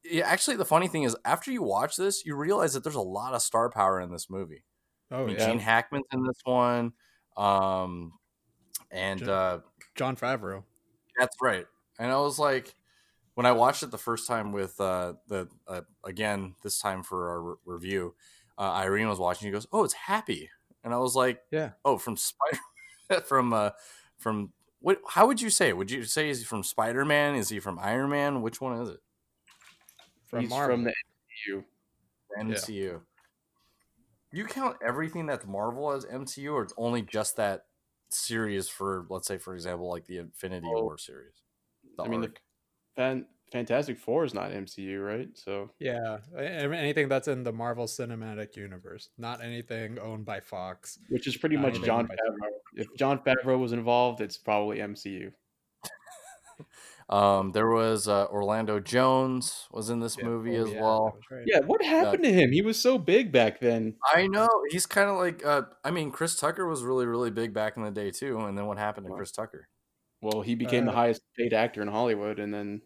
Yeah, actually, the funny thing is, after you watch this, you realize that there's a lot of star power in this movie. I oh, mean, yeah. Gene Hackman's in this one, um, and John- uh, Jon Favreau. that's right. And I was like, when I watched it the first time with uh, the uh, again this time for our re- review, uh, Irene was watching. She goes, "Oh, it's Happy," and I was like, Yeah. "Oh, from Spider, *laughs* from uh, from what? How would you say? Would you say is he from Spider Man? Is he from Iron Man? Which one is it? From He's Marvel. from the MCU. MCU. You count everything that's Marvel as MCU, or it's only just that series for, let's say, for example, like the Infinity Oh. War series? The I mean, the? Fan- Fantastic Four is not MCU, right? So Yeah. a- a- Anything that's in the Marvel Cinematic Universe, not anything owned by Fox. which is pretty much Jon Favreau. If Jon Favreau was involved, it's probably MCU. Um, there was uh, Orlando Jones was in this Yeah. movie Oh, as yeah, well. right. Yeah, what happened to him? He was so big back then. I know he's kind of like. Uh, I mean, Chris Tucker was really, really big back in the day too. And then what happened to Wow. Chris Tucker? Well, he became the Uh, highest paid actor in Hollywood, and then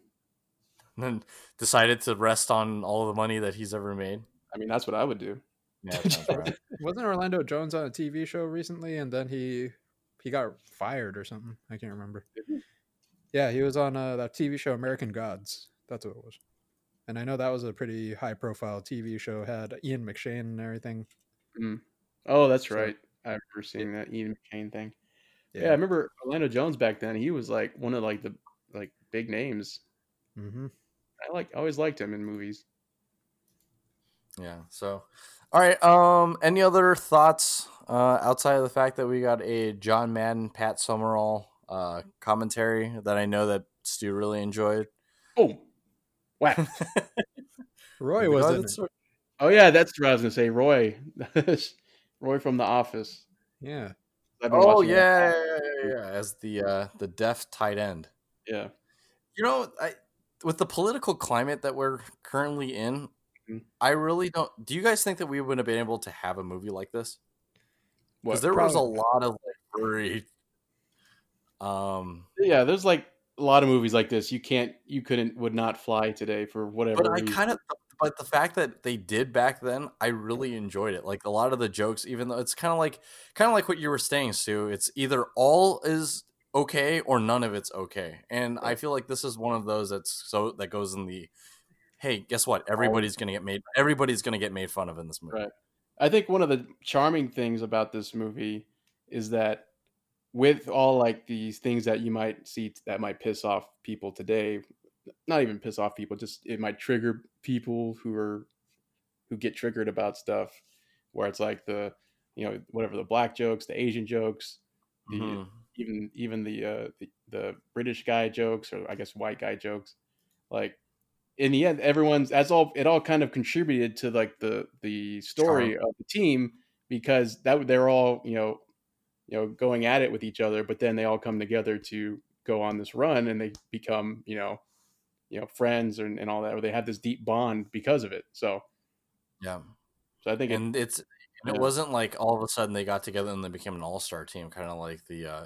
And then decided to rest on all the money that he's ever made. I mean, that's what I would do. Yeah, right. *laughs* Wasn't Orlando Jones on a TV show recently and then he he got fired or something? I can't remember. Yeah, he was on uh, that TV show American Gods. That's what it was. And I know that was a pretty high profile TV show. Had Ian McShane and everything. Oh, that's So- right. I remember seeing that Ian McShane thing. Yeah. I remember Orlando Jones back then. He was like one of like the like big names. Mm-hmm. I like always liked him in movies. Yeah. So, all right. Um, any other thoughts uh, outside of the fact that we got a John Madden, Pat Summerall uh, commentary that I know that Stu really enjoyed? Boom, whack. *laughs* Roy was in it. Regardless- oh yeah, that's what I was gonna say. Roy, *laughs* Roy from The Office. Oh I've been watching that. yeah, yeah, yeah, yeah, as the uh, the deaf tight end. yeah. You know, I with the political climate that we're currently in, Mhm. I really don't. Do you guys think that we would have been able to have a movie like this? What? Because there was a lot of like very, um, Yeah, there's like a lot of movies like this. You can't, you couldn't, would not fly today for whatever. but I kind of, but the fact that they did back then, I really enjoyed it. Like a lot of the jokes, even though it's kind of like, kind of like what you were saying, Stu. It's either all is okay or none of it's okay, and I feel like this is one of those that's so that goes in the. Hey, guess what? Everybody's gonna get made. Everybody's gonna get made fun of in this movie. Right. I think one of the charming things about this movie is that with all like these things that you might see that might piss off people today, not even piss off people, just it might trigger people who are who get triggered about stuff where it's like the you know whatever the black jokes, the Asian jokes, the Mhm. even even the uh the, the British guy jokes or I guess white guy jokes like in the end everyone's that's all it all kind of contributed to like the the story of the team because that they're all you know you know going at it with each other, but then they all come together to go on this run and they become you know you know friends and, and all that or they have this deep bond because of it so Yeah. so i think it, and it's and it Yeah. wasn't like all of a sudden they got together and they became an all-star team kind of like the uh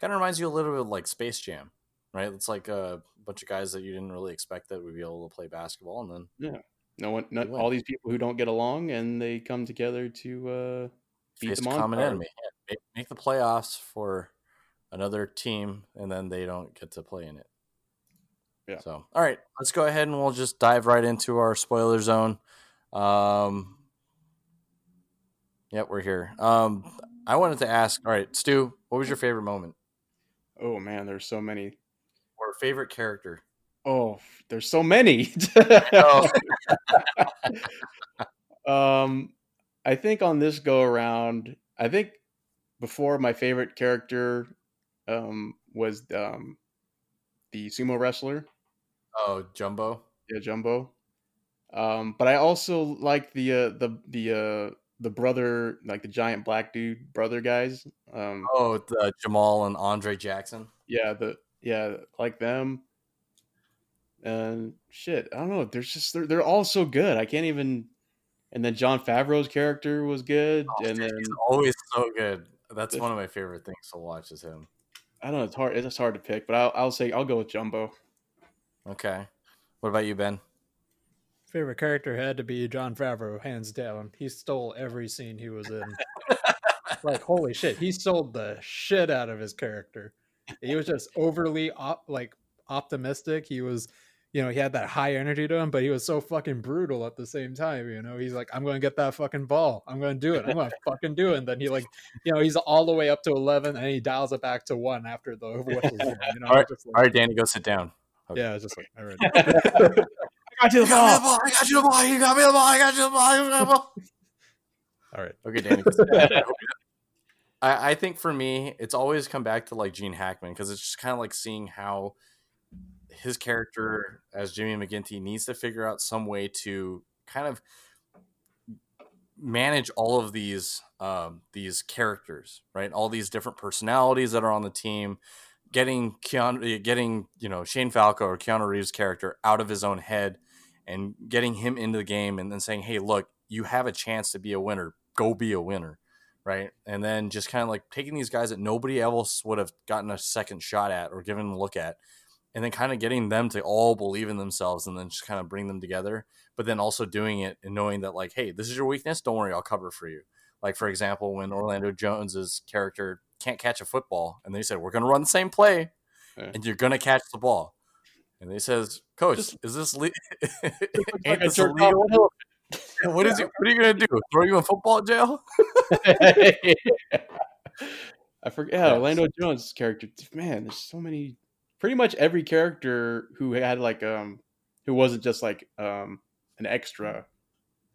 kind of reminds you a little bit of like space jam right it's like a bunch of guys that you didn't really expect that would be able to play basketball and then Yeah. no one not, all these people who don't get along and they come together to uh beat face them a on common card. enemy. Yeah, make, make the playoffs for another team and then they don't get to play in it. Yeah. so all right let's go ahead and we'll just dive right into our spoiler zone. Um yep we're here. Um i wanted to ask all right stu what was your favorite moment? Oh man there's so many. Or favorite character? Oh there's so many. *laughs* Oh. *laughs* um i think on this go around i think before my favorite character um was um the sumo wrestler. Oh jumbo? Yeah jumbo. Um but i also like the uh the the uh the brother like the giant black dude brother guys um oh the jamal and andre jackson? Yeah the yeah like them. And shit i don't know there's just they're, they're all so good. I can't even and then Jon Favreau's character was good Oh, and dude, then he's always so good that's one of my favorite things to watch is him i don't know it's hard it's hard to pick but i'll, I'll say i'll go with jumbo okay what about you ben Favorite character had to be Jon Favreau, hands down. He stole every scene he was in. *laughs* like holy shit, he sold the shit out of his character. He was just overly op- like optimistic. He was, you know, he had that high energy to him, but he was so fucking brutal at the same time. You know, he's like, I'm going to get that fucking ball. I'm going to do it. I'm going *laughs* to fucking do it. And then he like, you know, he's all the way up to eleven, and he dials it back to one after the *laughs* whistle. You know, All right, just like, all right danny go sit down yeah, it's just like all right. *laughs* i got you You got me the ball. I got you the ball. You got me the ball. I got you the ball. You got me the ball. All right. Okay, Danny. go sit down. I, I think for me, it's always come back to like Gene Hackman because it's just kind of like seeing how his character as Jimmy McGinty needs to figure out some way to kind of manage all of these um, these characters, right? All these different personalities that are on the team, getting Keanu, getting you know Shane Falco or Keanu Reeves' character out of his own head, and getting him into the game, and then saying, "Hey, look, you have a chance to be a winner. Go be a winner." Right. And then just kind of like taking these guys that nobody else would have gotten a second shot at or given a look at, and then kind of getting them to all believe in themselves and then just kind of bring them together. But then also doing it and knowing that, like, hey, this is your weakness. Don't worry, I'll cover for you. Like, for example, when Orlando Jones's character can't catch a football, and they said, We're going to run the same play, Yeah. and you're going to catch the ball. And he says, Coach, Just- is this le- *laughs* *laughs* ain't this illegal? *laughs* What is it? What are you going to do? Throw you in football jail? I forget. Yeah, Orlando Jones' character. Man, there's so many. Pretty much every character who had like um, who wasn't just like um an extra,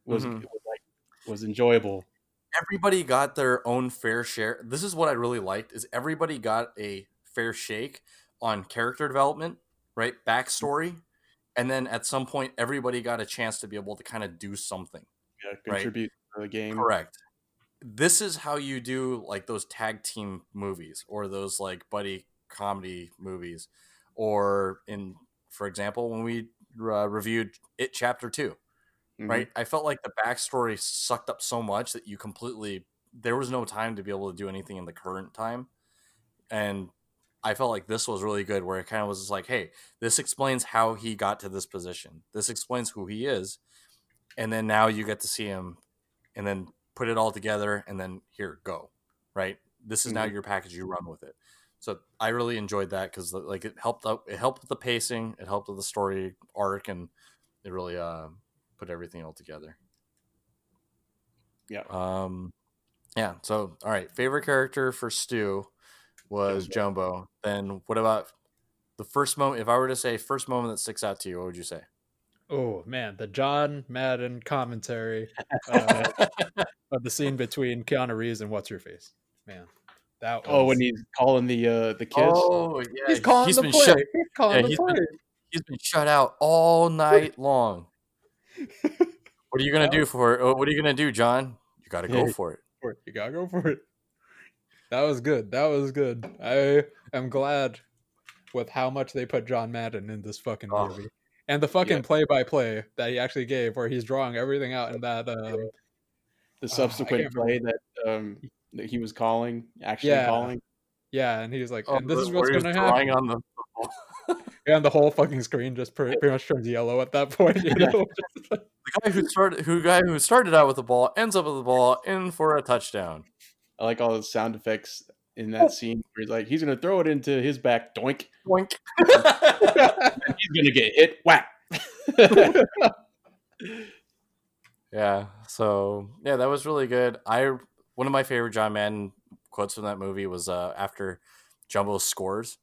was, Mhm. was like was enjoyable. everybody got their own fair share. This is what I really liked is everybody got a fair shake on character development, right? Backstory. And then at some point everybody got a chance to be able to kind of do something. Yeah, Right. contribute to the game. Correct. This is how you do like those tag team movies or those like buddy comedy movies or in for example when we uh, reviewed it chapter 2 Mhm. right? I felt like the backstory sucked up so much that you completely there was no time to be able to do anything in the current time, and I felt like this was really good, where it kind of was just like, hey, this explains how he got to this position. This explains who he is, and then now you get to see him, and then put it all together, and then here go, right? This is now Mhm. your package. You run with it. So I really enjoyed that because like it helped out. It helped with the pacing. It helped with the story arc, and it really uh, put everything all together. Yeah. Um, yeah. So, all right. Favorite character for Stu was Jumbo. Then, what about the first moment? If I were to say first moment that sticks out to you, what would you say? Oh man, the John Madden commentary uh, *laughs* of the scene between Keanu Reeves and what's your face. Man, that was, Oh, when he's calling the uh the kids. Oh, yeah. he's calling he's the been play. shut. he's calling yeah, the he's play. been- He's been shut out all night long. *laughs* What are you gonna do for it? What are you gonna do, John? You got to go Yeah. for it. For it. You gotta go for it. That was good. That was good. I am glad with how much they put John Madden in this fucking Oh. movie. And the fucking Yeah. play by play that he actually gave where he's drawing everything out in that um the subsequent can't play that um that he was calling, actually Yeah. calling. yeah, and he's like, Oh, and this the- is what's he was gonna happen. on the *laughs* *laughs* And the whole fucking screen just pretty, pretty much turns yellow at that point. You know? *laughs* the guy who started who guy who started out with the ball ends up with the ball in for a touchdown. I like all the sound effects in that oh. scene where he's like, he's gonna throw it into his back, doink, doink. he's gonna get hit, whack. Yeah. So yeah, that was really good. I one of my favorite John Madden quotes from that movie was uh, after Jumbo scores.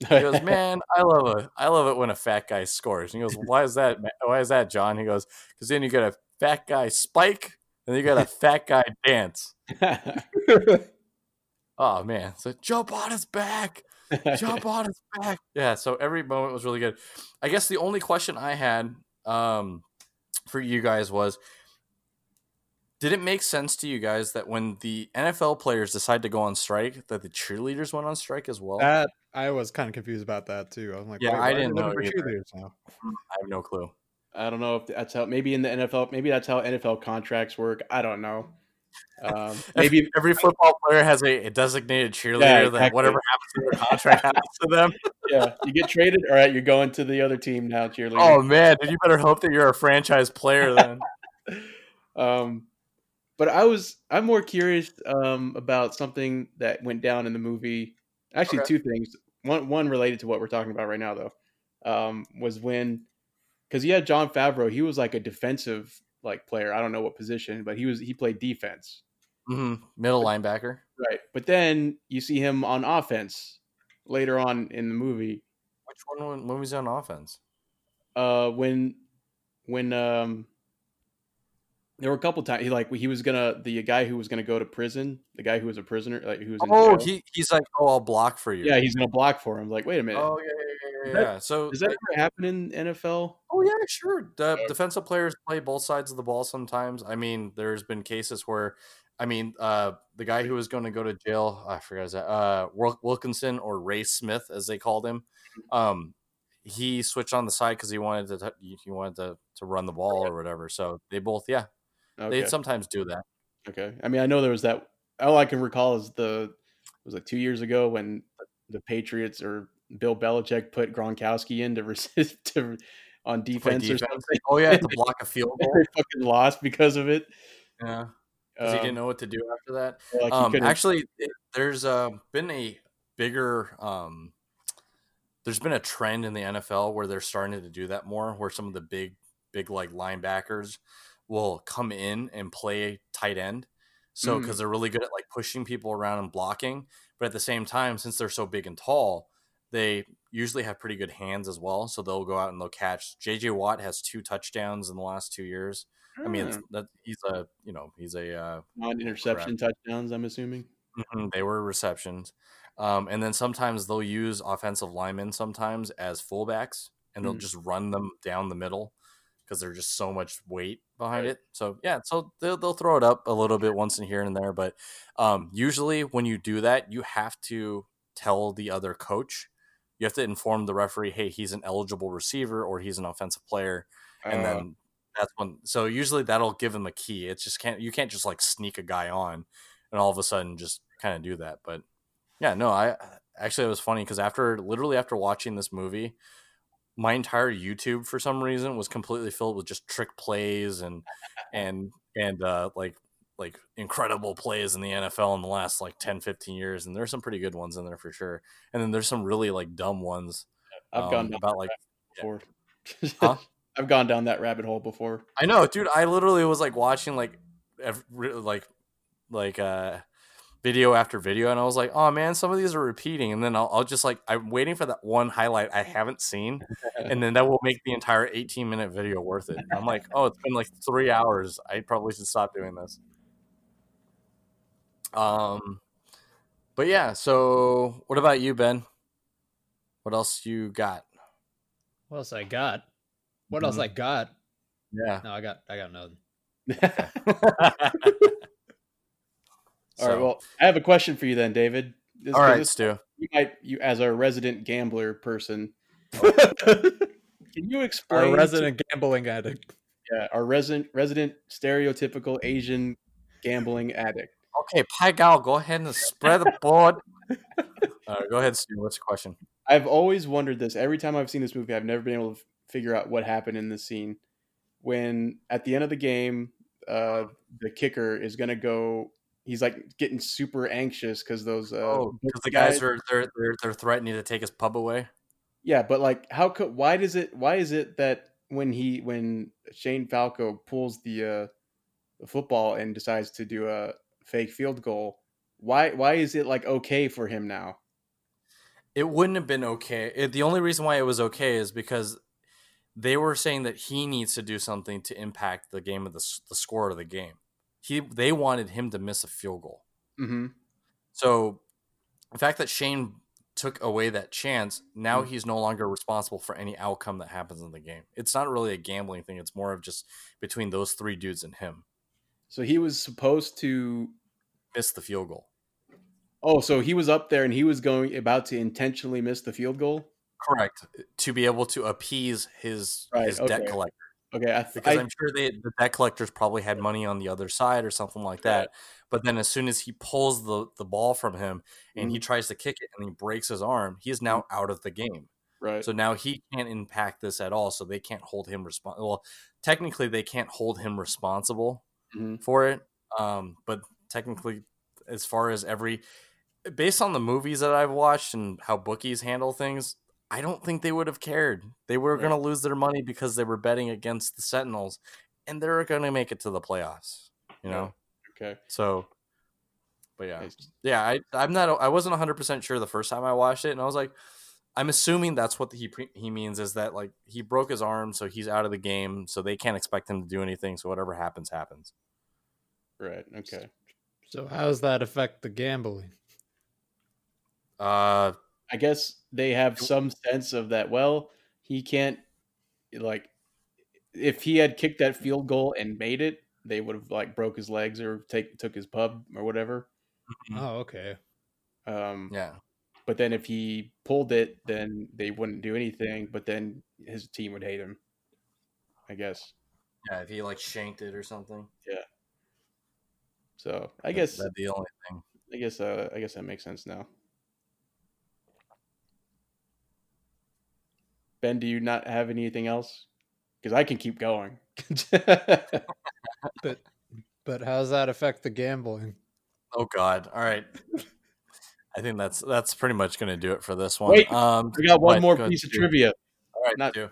He goes, *laughs* "Man, I love it. I love it when a fat guy scores." And he goes, "Why is that? Why is that, John?" He goes, "Because then you get a fat guy spike, and then you got a *laughs* fat guy dance." *laughs* Oh man! So jump on his back. jump on his back. Yeah, so every moment was really good. I guess the only question I had um, for you guys was did it make sense to you guys that when the NFL players decide to go on strike, that the cheerleaders went on strike as well? that I was kind of confused about that too. I'm like, Yeah, I why are they didn't know looking for either. cheerleaders now. I have no clue. I don't know if that's how. Maybe in the NFL, maybe that's how NFL contracts work. I don't know. Um, *laughs* maybe Maybe every football player has a, a designated cheerleader that exactly. whatever happens to their contract happens to them. *laughs* yeah, you get traded. All right, you're going to the other team now, cheerleader. Oh man, dude, you better hope that you're a franchise player then. *laughs* um, but I was I'm more curious um, about something that went down in the movie. Actually, Okay. two things. One one related to what we're talking about right now, though, um, was when because you had Jon Favreau. He was like a defensive like player. I don't know what position, but he was he played defense, hmm Middle linebacker. right? But then you see him on offense later on in the movie Which one when, when was he on offense? uh when when um there were a couple times he like he was gonna the guy who was gonna go to prison the guy who was a prisoner like who was in Oh, jail, he, he's like, oh, I'll block for you. yeah he's gonna block for him like wait a minute Oh yeah, yeah, yeah, yeah. Is that- yeah. So does that ever happen in NFL Oh yeah, sure. The Okay. defensive players play both sides of the ball sometimes. I mean, there's been cases where, I mean, uh, the guy who was going to go to jail, I forgot his that, uh, Wilkinson or Ray Smith, as they called him. Um, he switched on the side because he wanted to t- he wanted to to run the ball or whatever. So they both, yeah, okay they sometimes do that. okay I mean I know there was that all I can recall is the it was like two years ago when the Patriots or Bill Belichick put Gronkowski in to *laughs* resist to on Play defense, or defense. something Oh yeah, to *laughs* block a field goal. they fucking lost because of it Yeah, because he Um, didn't know what to do after that. like um, actually, it, there's uh, been a bigger. Um, there's been a trend in the NFL where they're starting to do that more, where some of the big, big like linebackers will come in and play tight end. So Mm. because they're really good at like pushing people around and blocking, but at the same time, since they're so big and tall, they usually have pretty good hands as well. So they'll go out and they'll catch. JJ Watt has two touchdowns in the last two years. I mean, Hmm. that he's a you know he's a uh, non-interception touchdowns. I'm assuming. Mhm, They were receptions. Um, and then sometimes they'll use offensive linemen sometimes as fullbacks and they'll Mhm. just run them down the middle because there's just so much weight behind it. So yeah, so they'll, they'll throw it up a little bit once in here and there. But um, usually when you do that, you have to tell the other coach, you have to inform the referee, hey, he's an eligible receiver or he's an offensive player and Uh, then that's when so usually that'll give him a key it's just can't you can't just like sneak a guy on and all of a sudden just kind of do that but yeah no i actually it was funny because after literally after watching this movie my entire youtube for some reason was completely filled with just trick plays and *laughs* and and uh like like incredible plays in the nfl in the last like 10 15 years and there's some pretty good ones in there for sure and then there's some really like dumb ones I've um, gone down about like before. Huh? *laughs* I've gone down that rabbit hole before. I know, dude. I literally was like watching like every, like like uh video after video, and I was like, oh man, some of these are repeating, and then I'll, I'll just like I'm waiting for that one highlight I haven't seen, *laughs* and then that will make the entire 18 minute video worth it. I'm like, oh, it's been like three hours. I probably should stop doing this. Um, but yeah. So, what about you, Ben? What else you got? What else I got? What else Mhm. I got? Yeah. No, I got I got nothing. *laughs* *laughs* All right. So- Well, I have a question for you then, David. This, All right, this- Stu. you might you as our resident gambler person. *laughs* Can you explain Our to- resident gambling addict. yeah, our resident resident stereotypical Asian gambling addict? Okay, Pai Gow, go ahead and spread the board. *laughs* Uh, go ahead, Stu. What's the question? I've always wondered this. Every time I've seen this movie, I've never been able to figure out what happened in this scene. When at the end of the game, uh, the kicker is gonna go. He's like getting super anxious because those. Uh, Oh, because the guys are they're, they're they're threatening to take his pub away. Yeah, but like, how could? Why does it? Why is it that when he when Shane Falco pulls the uh, the football and decides to do a fake field goal, why why is it like okay for him now? It wouldn't have been okay. It, the only reason why it was okay is because they were saying that he needs to do something to impact the game of the the score of the game. He they wanted him to miss a field goal. Mm-hmm. So the fact that Shane took away that chance, now Mm. he's no longer responsible for any outcome that happens in the game. It's not really a gambling thing. It's more of just between those three dudes and him. So he was supposed to. Miss the field goal. Oh, so he was up there and he was going about to intentionally miss the field goal. Correct. To be able to appease his Right, his debt okay. collector. Okay, I, th- because I I'm sure they, the debt collectors probably had money on the other side or something like that. But then as soon as he pulls the, the ball from him and Mm-hmm. he tries to kick it and he breaks his arm, he is now out of the game. right. So now he can't impact this at all. So they can't hold him responsible. Well, technically they can't hold him responsible Mhm. for it. Um, but technically, as far as every, based on the movies that I've watched and how bookies handle things, I don't think they would have cared. They were Right. going to lose their money because they were betting against the Sentinels, and they're going to make it to the playoffs. You know, okay. so. But yeah, yeah, I I'm not I wasn't 100 percent sure the first time I watched it, and I was like, I'm assuming that's what he he means is that like he broke his arm, so he's out of the game, so they can't expect him to do anything. So whatever happens, happens. Right. Okay. So how does that affect the gambling? Uh, I guess they have some sense of that. Well, he can't like if he had kicked that field goal and made it, they would have like broke his legs or take took his pub or whatever. Mhm. Oh, okay. Um, yeah, But then if he pulled it, then they wouldn't do anything. But then his team would hate him. I guess. yeah. If he like shanked it or something, Yeah. So I guess that's the only thing. I guess uh, I guess that makes sense now. Ben, do you not have anything else? Because I can keep going. But but how does that affect the gambling? Oh God! All right. I think that's that's pretty much going to do it for this one. Wait, um, I got one what? more Go piece of Stu. trivia. All right, not- Stu.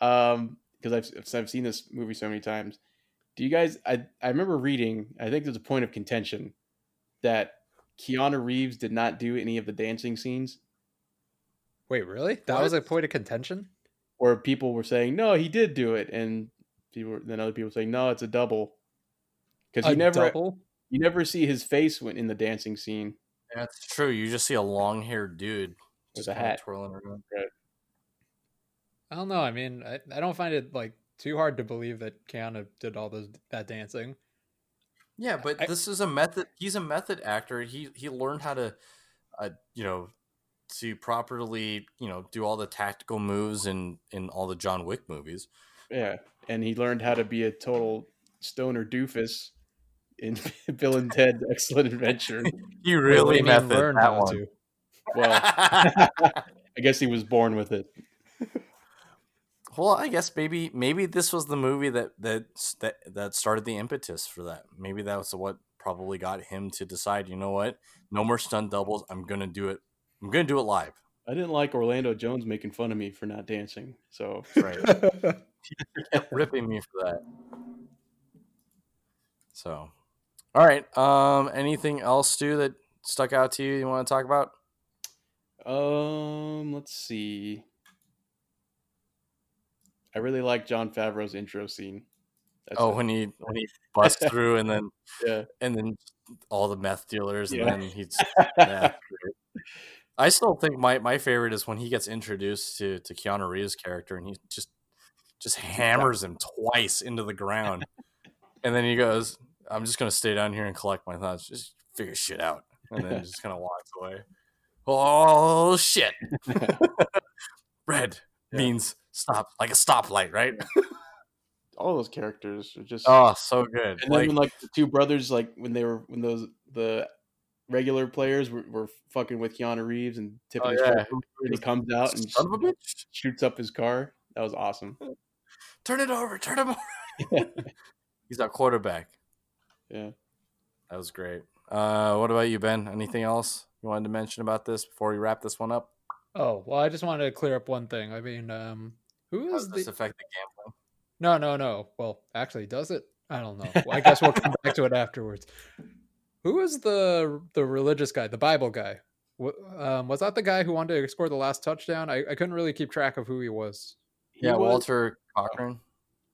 Um, because I've I've seen this movie so many times. Do you guys? I I remember reading. I think there's a point of contention that Keanu Reeves did not do any of the dancing scenes, Wait, really? That What? was a point of contention? or people were saying no, he did do it, and people then other people saying no, it's a double. Because you never double? you never see his face when in the dancing scene. That's true. You just see a long haired dude With a hat. twirling around. I don't know. I mean, I, I don't find it like too hard to believe that Keanu did all those that dancing. Yeah, but I- this is a method. He's a method actor. He he learned how to, uh, you know, to properly, you know, do all the tactical moves in in all the John Wick movies. Yeah, and he learned how to be a total stoner doofus in *laughs* Bill and Ted Excellent Adventure. *laughs* He really do you method learn that how one. to? Well, *laughs* I guess he was born with it. well, I guess maybe maybe this was the movie that that that that started the impetus for that. Maybe that was what probably got him to decide. You know what? No more stunt doubles. I'm gonna do it. I'm gonna do it live. I didn't like Orlando Jones making fun of me for not dancing. So Right. *laughs* ripping me for that. So, all right. Um, anything else, Stu, that stuck out to you? You want to talk about? Um, let's see. I really like Jon Favreau's intro scene. That's oh, it. when he when he busts *laughs* through and then yeah, and then all the meth dealers Yeah. and then he's *laughs* yeah. I still think my my favorite is when he gets introduced to to Keanu Reeves' character and he just just hammers him twice into the ground, *laughs* and then he goes, "I'm just gonna stay down here and collect my thoughts." Just figure shit out, and then just kind of walks away. Oh shit! *laughs* *laughs* Red Yeah. means stop, like a stoplight, right? All those characters are just. Oh, so good. and then when like the two brothers, like when they were when those the regular players were, were fucking with Keanu Reeves and tipping Oh, his yeah. and he comes out and son of a bitch, shoots up his car. That was awesome. turn it over, turn him *laughs* over. He's our quarterback. Yeah. That was great. Uh, what about you, Ben? Anything else you wanted to mention about this before we wrap this one up? Oh well, I just wanted to clear up one thing. I mean, um, who How is does the? this affect the gambling? No, no, no. Well, actually, does it? I don't know. Well, I guess we'll come *laughs* back to it afterwards. Who is the the religious guy, the Bible guy? Um, was that the guy who wanted to score the last touchdown? I, I couldn't really keep track of who he was. He Yeah, was, Walter Cochran.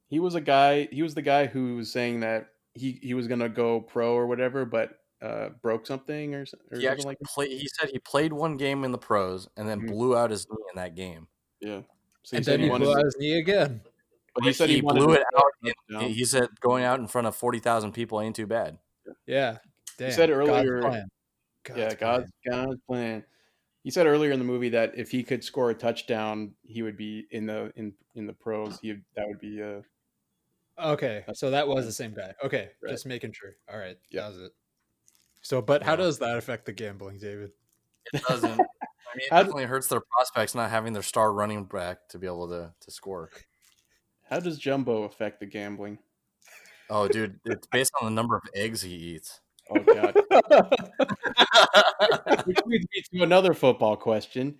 He was a guy. He was the guy who was saying that he he was gonna go pro or whatever, but uh broke something or, or He something actually like that. played. He said he played one game in the pros and then Mhm. blew out his knee in that game. Yeah. So and said then he wanted blew out his knee again. but he said he, he blew it out in- He said going out in front of forty thousand people ain't too bad. Yeah. Damn. said God's earlier- plan. yeah, God's God's God's plan. He said earlier in the movie that if he could score a touchdown, he would be in the in in the pros. He that would be uh Okay, so that was the same guy. Okay, Right. just making sure. All right, Yeah. that was it. So, but how does that affect the gambling, David? It doesn't. I mean, it How d- definitely hurts their prospects not having their star running back to be able to to score. how does Jumbo affect the gambling? Oh, dude, it's based on the number of eggs he eats. Oh god. *laughs* Which leads me to another football question.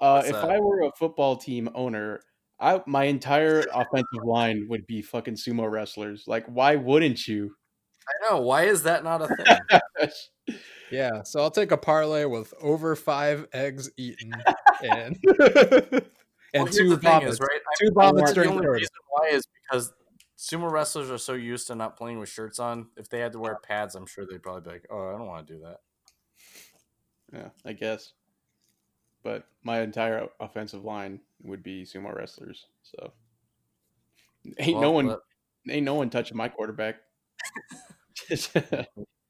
Uh, if? I were a football team owner, I my entire offensive line would be fucking sumo wrestlers. Like, why wouldn't you? I know. Why is that not a *laughs* thing? yeah, so I'll take a parlay with over five eggs eaten and *laughs* and Well, two the vomits. is, right? Two I vomits think the only reason why is because sumo wrestlers are so used to not playing with shirts on. If they had to wear pads, I'm sure they'd probably be like, "Oh, I don't want to do that." Yeah, I guess. But my entire offensive line would be sumo wrestlers. So ain't no one but ain't no one touching my quarterback. *laughs*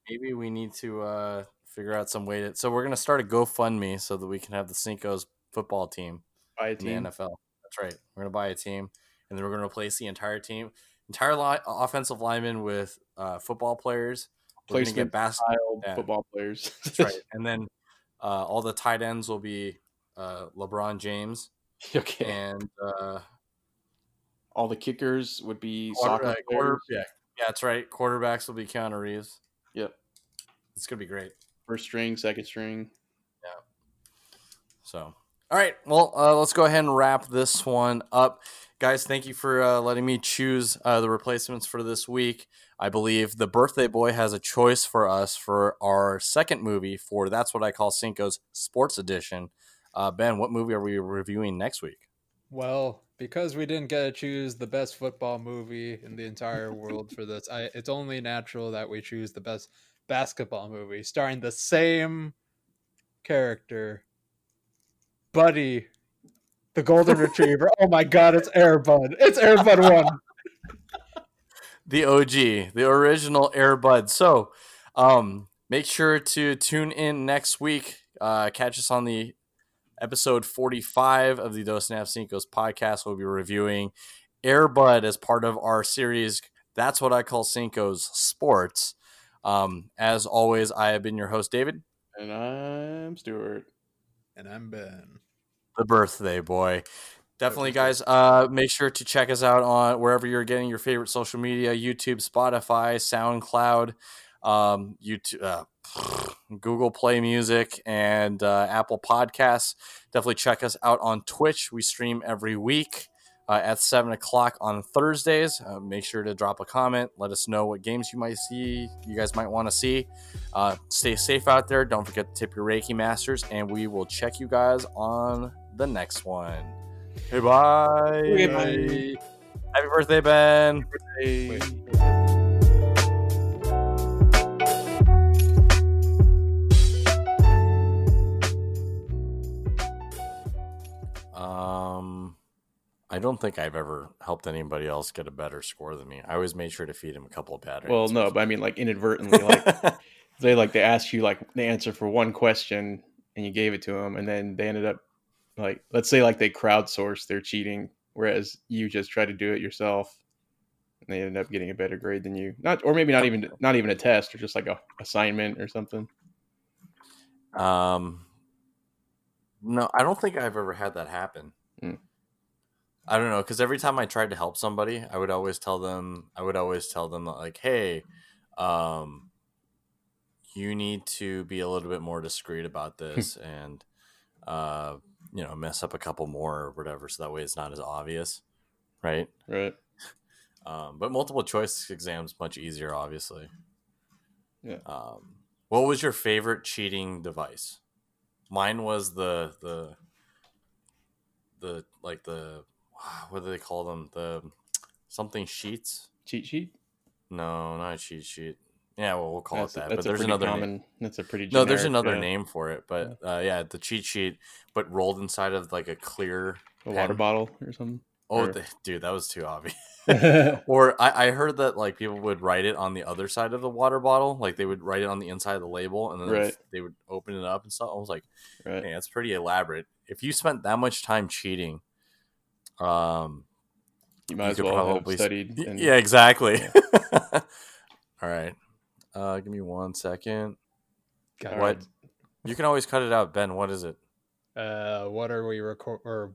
Maybe we need to uh, figure out some way to. So we're gonna start a GoFundMe so that we can have the Cinco's football team By a in team. the NFL. That's right. We're gonna buy a team, and then we're gonna replace the entire team, entire line, offensive lineman with uh, football players. We're get bas- style yeah. football players. That's right. *laughs* And then uh, all the tight ends will be uh, LeBron James okay. and uh, All the kickers would be quarter, soccer quarter, yeah, yeah, that's right. Quarterbacks will be Keanu Reeves. Yep. It's gonna be great. First string, second string. Yeah. So, all right. Well, uh, let's go ahead and wrap this one up. Guys, thank you for uh, letting me choose uh, the replacements for this week. I believe the birthday boy has a choice for us for our second movie for That's What I Call Cinco's Sports Edition. Uh, ben, what movie are we reviewing next week? Well, because we didn't get to choose the best football movie in the entire world for this, I it's only natural that we choose the best basketball movie starring the same character, Buddy, the golden retriever. Oh my god, it's Air Bud. It's Air Bud 1. the OG, the original Air Bud. So, um, make sure to tune in next week. Uh, catch us on the episode 45 of the Dos and Cinco's podcast. We'll be reviewing Airbud as part of our series. That's what I call Cinco's Sports. Um, as always, I have been your host, David, And I'm Stuart. And I'm Ben. The birthday boy. Definitely, guys. Uh, make sure to check us out on wherever you're getting your favorite social media: YouTube, Spotify, SoundCloud, um, YouTube, uh, *sighs* Google Play Music, and uh, Apple Podcasts. Definitely check us out on Twitch. We stream every week uh, at seven o'clock on Thursdays. Uh, make sure to drop a comment. Let us know what games you might see. You guys might want to see. Uh, stay safe out there. Don't forget to tip your Reiki masters, and we will check you guys on the next one. Hey, bye. Okay, Bye. Happy birthday, Ben. Hey. Wait. I don't think I've ever helped anybody else get a better score than me. I always made sure to feed him a couple of bad Well, answers. no, but I mean, like inadvertently, like *laughs* they like they asked you like the answer for one question and you gave it to them, and then they ended up like let's say like they crowdsourced their cheating, whereas you just try to do it yourself. And they ended up getting a better grade than you, not or maybe not even not even a test or just like a assignment or something. Um, no, I don't think I've ever had that happen. Hmm. I don't know because every time I tried to help somebody, I would always tell them, I would always tell them that, like, hey, um, you need to be a little bit more discreet about *laughs* this and, uh, you know, mess up a couple more or whatever, so that way it's not as obvious, right? Right. *laughs* Um, but multiple choice exams much easier, obviously. Yeah. Um, what was your favorite cheating device? Mine was the the the like the *sighs* what do they call them? The something sheets? Cheat sheet. No, not a cheat sheet. Yeah, well, we'll call That's, it that. that's But there's another common. name. That's a pretty. No, there's another uh, name for it, but uh, yeah, the cheat sheet, but rolled inside of like a clear. A water bottle or something. Oh, Or- the, dude, that was too obvious. *laughs* Or I, I heard that like people would write it on the other side of the water bottle, like they would write it on the inside of the label, and then Right. they would open it up and stuff. I was like, man, it's pretty elaborate. If you spent that much time cheating, um, You might you as could well probably have studied. y- and- yeah, exactly. *laughs* All right, uh, give me one second. Got What? it. You can always cut it out, Ben. What is it? Uh, what are we record or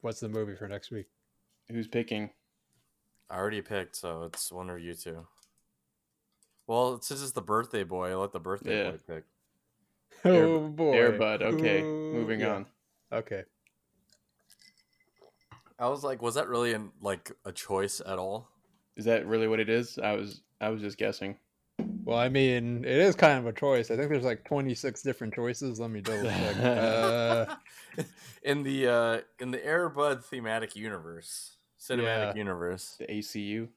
what's the movie for next week? Who's picking? I already picked, so it's one of you two. Well, since it's the birthday boy, I let the birthday Yeah. boy pick. *laughs* Air- oh boy, Air Bud. Okay, Ooh, moving yeah. on. Okay. I was like, was that really an, like a choice at all? Is that really what it is? I was I was just guessing. Well, I mean, it is kind of a choice. I think there's like 26 different choices. Let me double check. uh, *laughs* *laughs* in the uh in the Air Bud thematic universe, cinematic Yeah. universe. The ACU,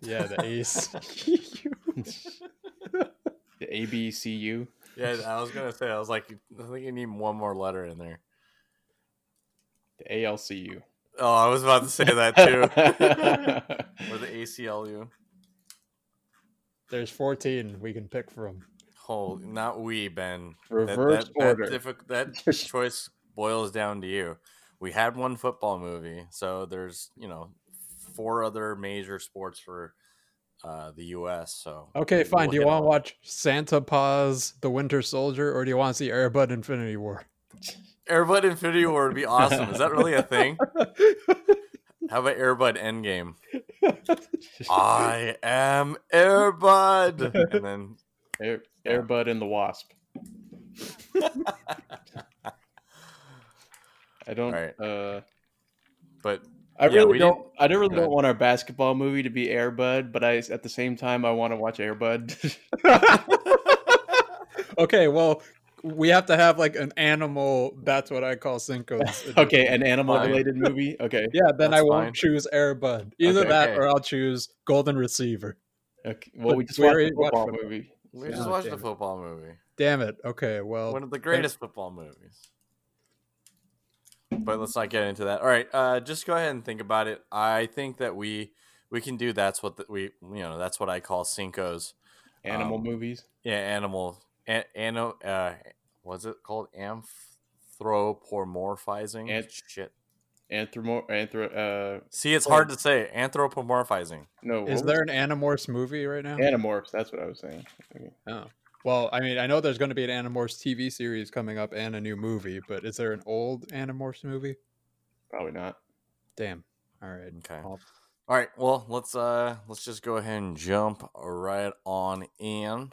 yeah, the ACU. *laughs* the ABCU. Yeah, I was gonna say, I was like, I think you need one more letter in there. The ALCU. Oh, I was about to say that too. *laughs* or the ACLU. there's 14 we can pick from. Oh, not we, Ben. Reverse that, order. That, diffi- that *laughs* choice boils down to you. We had one football movie, so there's you know four other major sports for uh, the U.S. So Okay, fine. we'll do you want to watch Santa Paws, The Winter Soldier, or do you want to see Air Bud Infinity War? *laughs* Air Bud Infinity War would be awesome. Is that really a thing? *laughs* How about Air Bud Endgame? *laughs* I am Air Bud, and then Air, Airbud and the Wasp. I don't. Right. Uh, but I Yeah, really we don't. I really don't ahead. want our basketball movie to be Air Bud, but I at the same time I want to watch Air Bud. *laughs* okay, well, we have to have like an animal. That's what I call Cinco's. *laughs* okay, an animal related movie. Okay. *laughs* Yeah, then I won't fine. choose Air Bud. Either Okay. that Okay. or I'll choose Golden Receiver. Okay. Well, But we just watched already the watched football football. movie. we Yeah. just watched Damn the it. football movie, Damn it. Okay, well, one of the greatest football movies. But let's not get into that. All right, uh, just go ahead and think about it. I think that we we can do. That's what the, we you know. That's what I call Cinco's. Animal Um, movies. Yeah, animal. An, ano, uh, what's it called? Anthropomorphizing. Ant- Shit. Anthromo. Anthro. Uh. See, it's hard to say. Anthropomorphizing. No. is there an Animorphs movie right now? it? Animorphs? That's what I was saying. Okay. Oh. Well, I mean, I know there's going to be an Animorphs TV series coming up and a new movie, but is there an old Animorphs movie? Probably not. Damn. All right. Okay. I'll- All right. Well, let's uh let's just go ahead and jump right on in.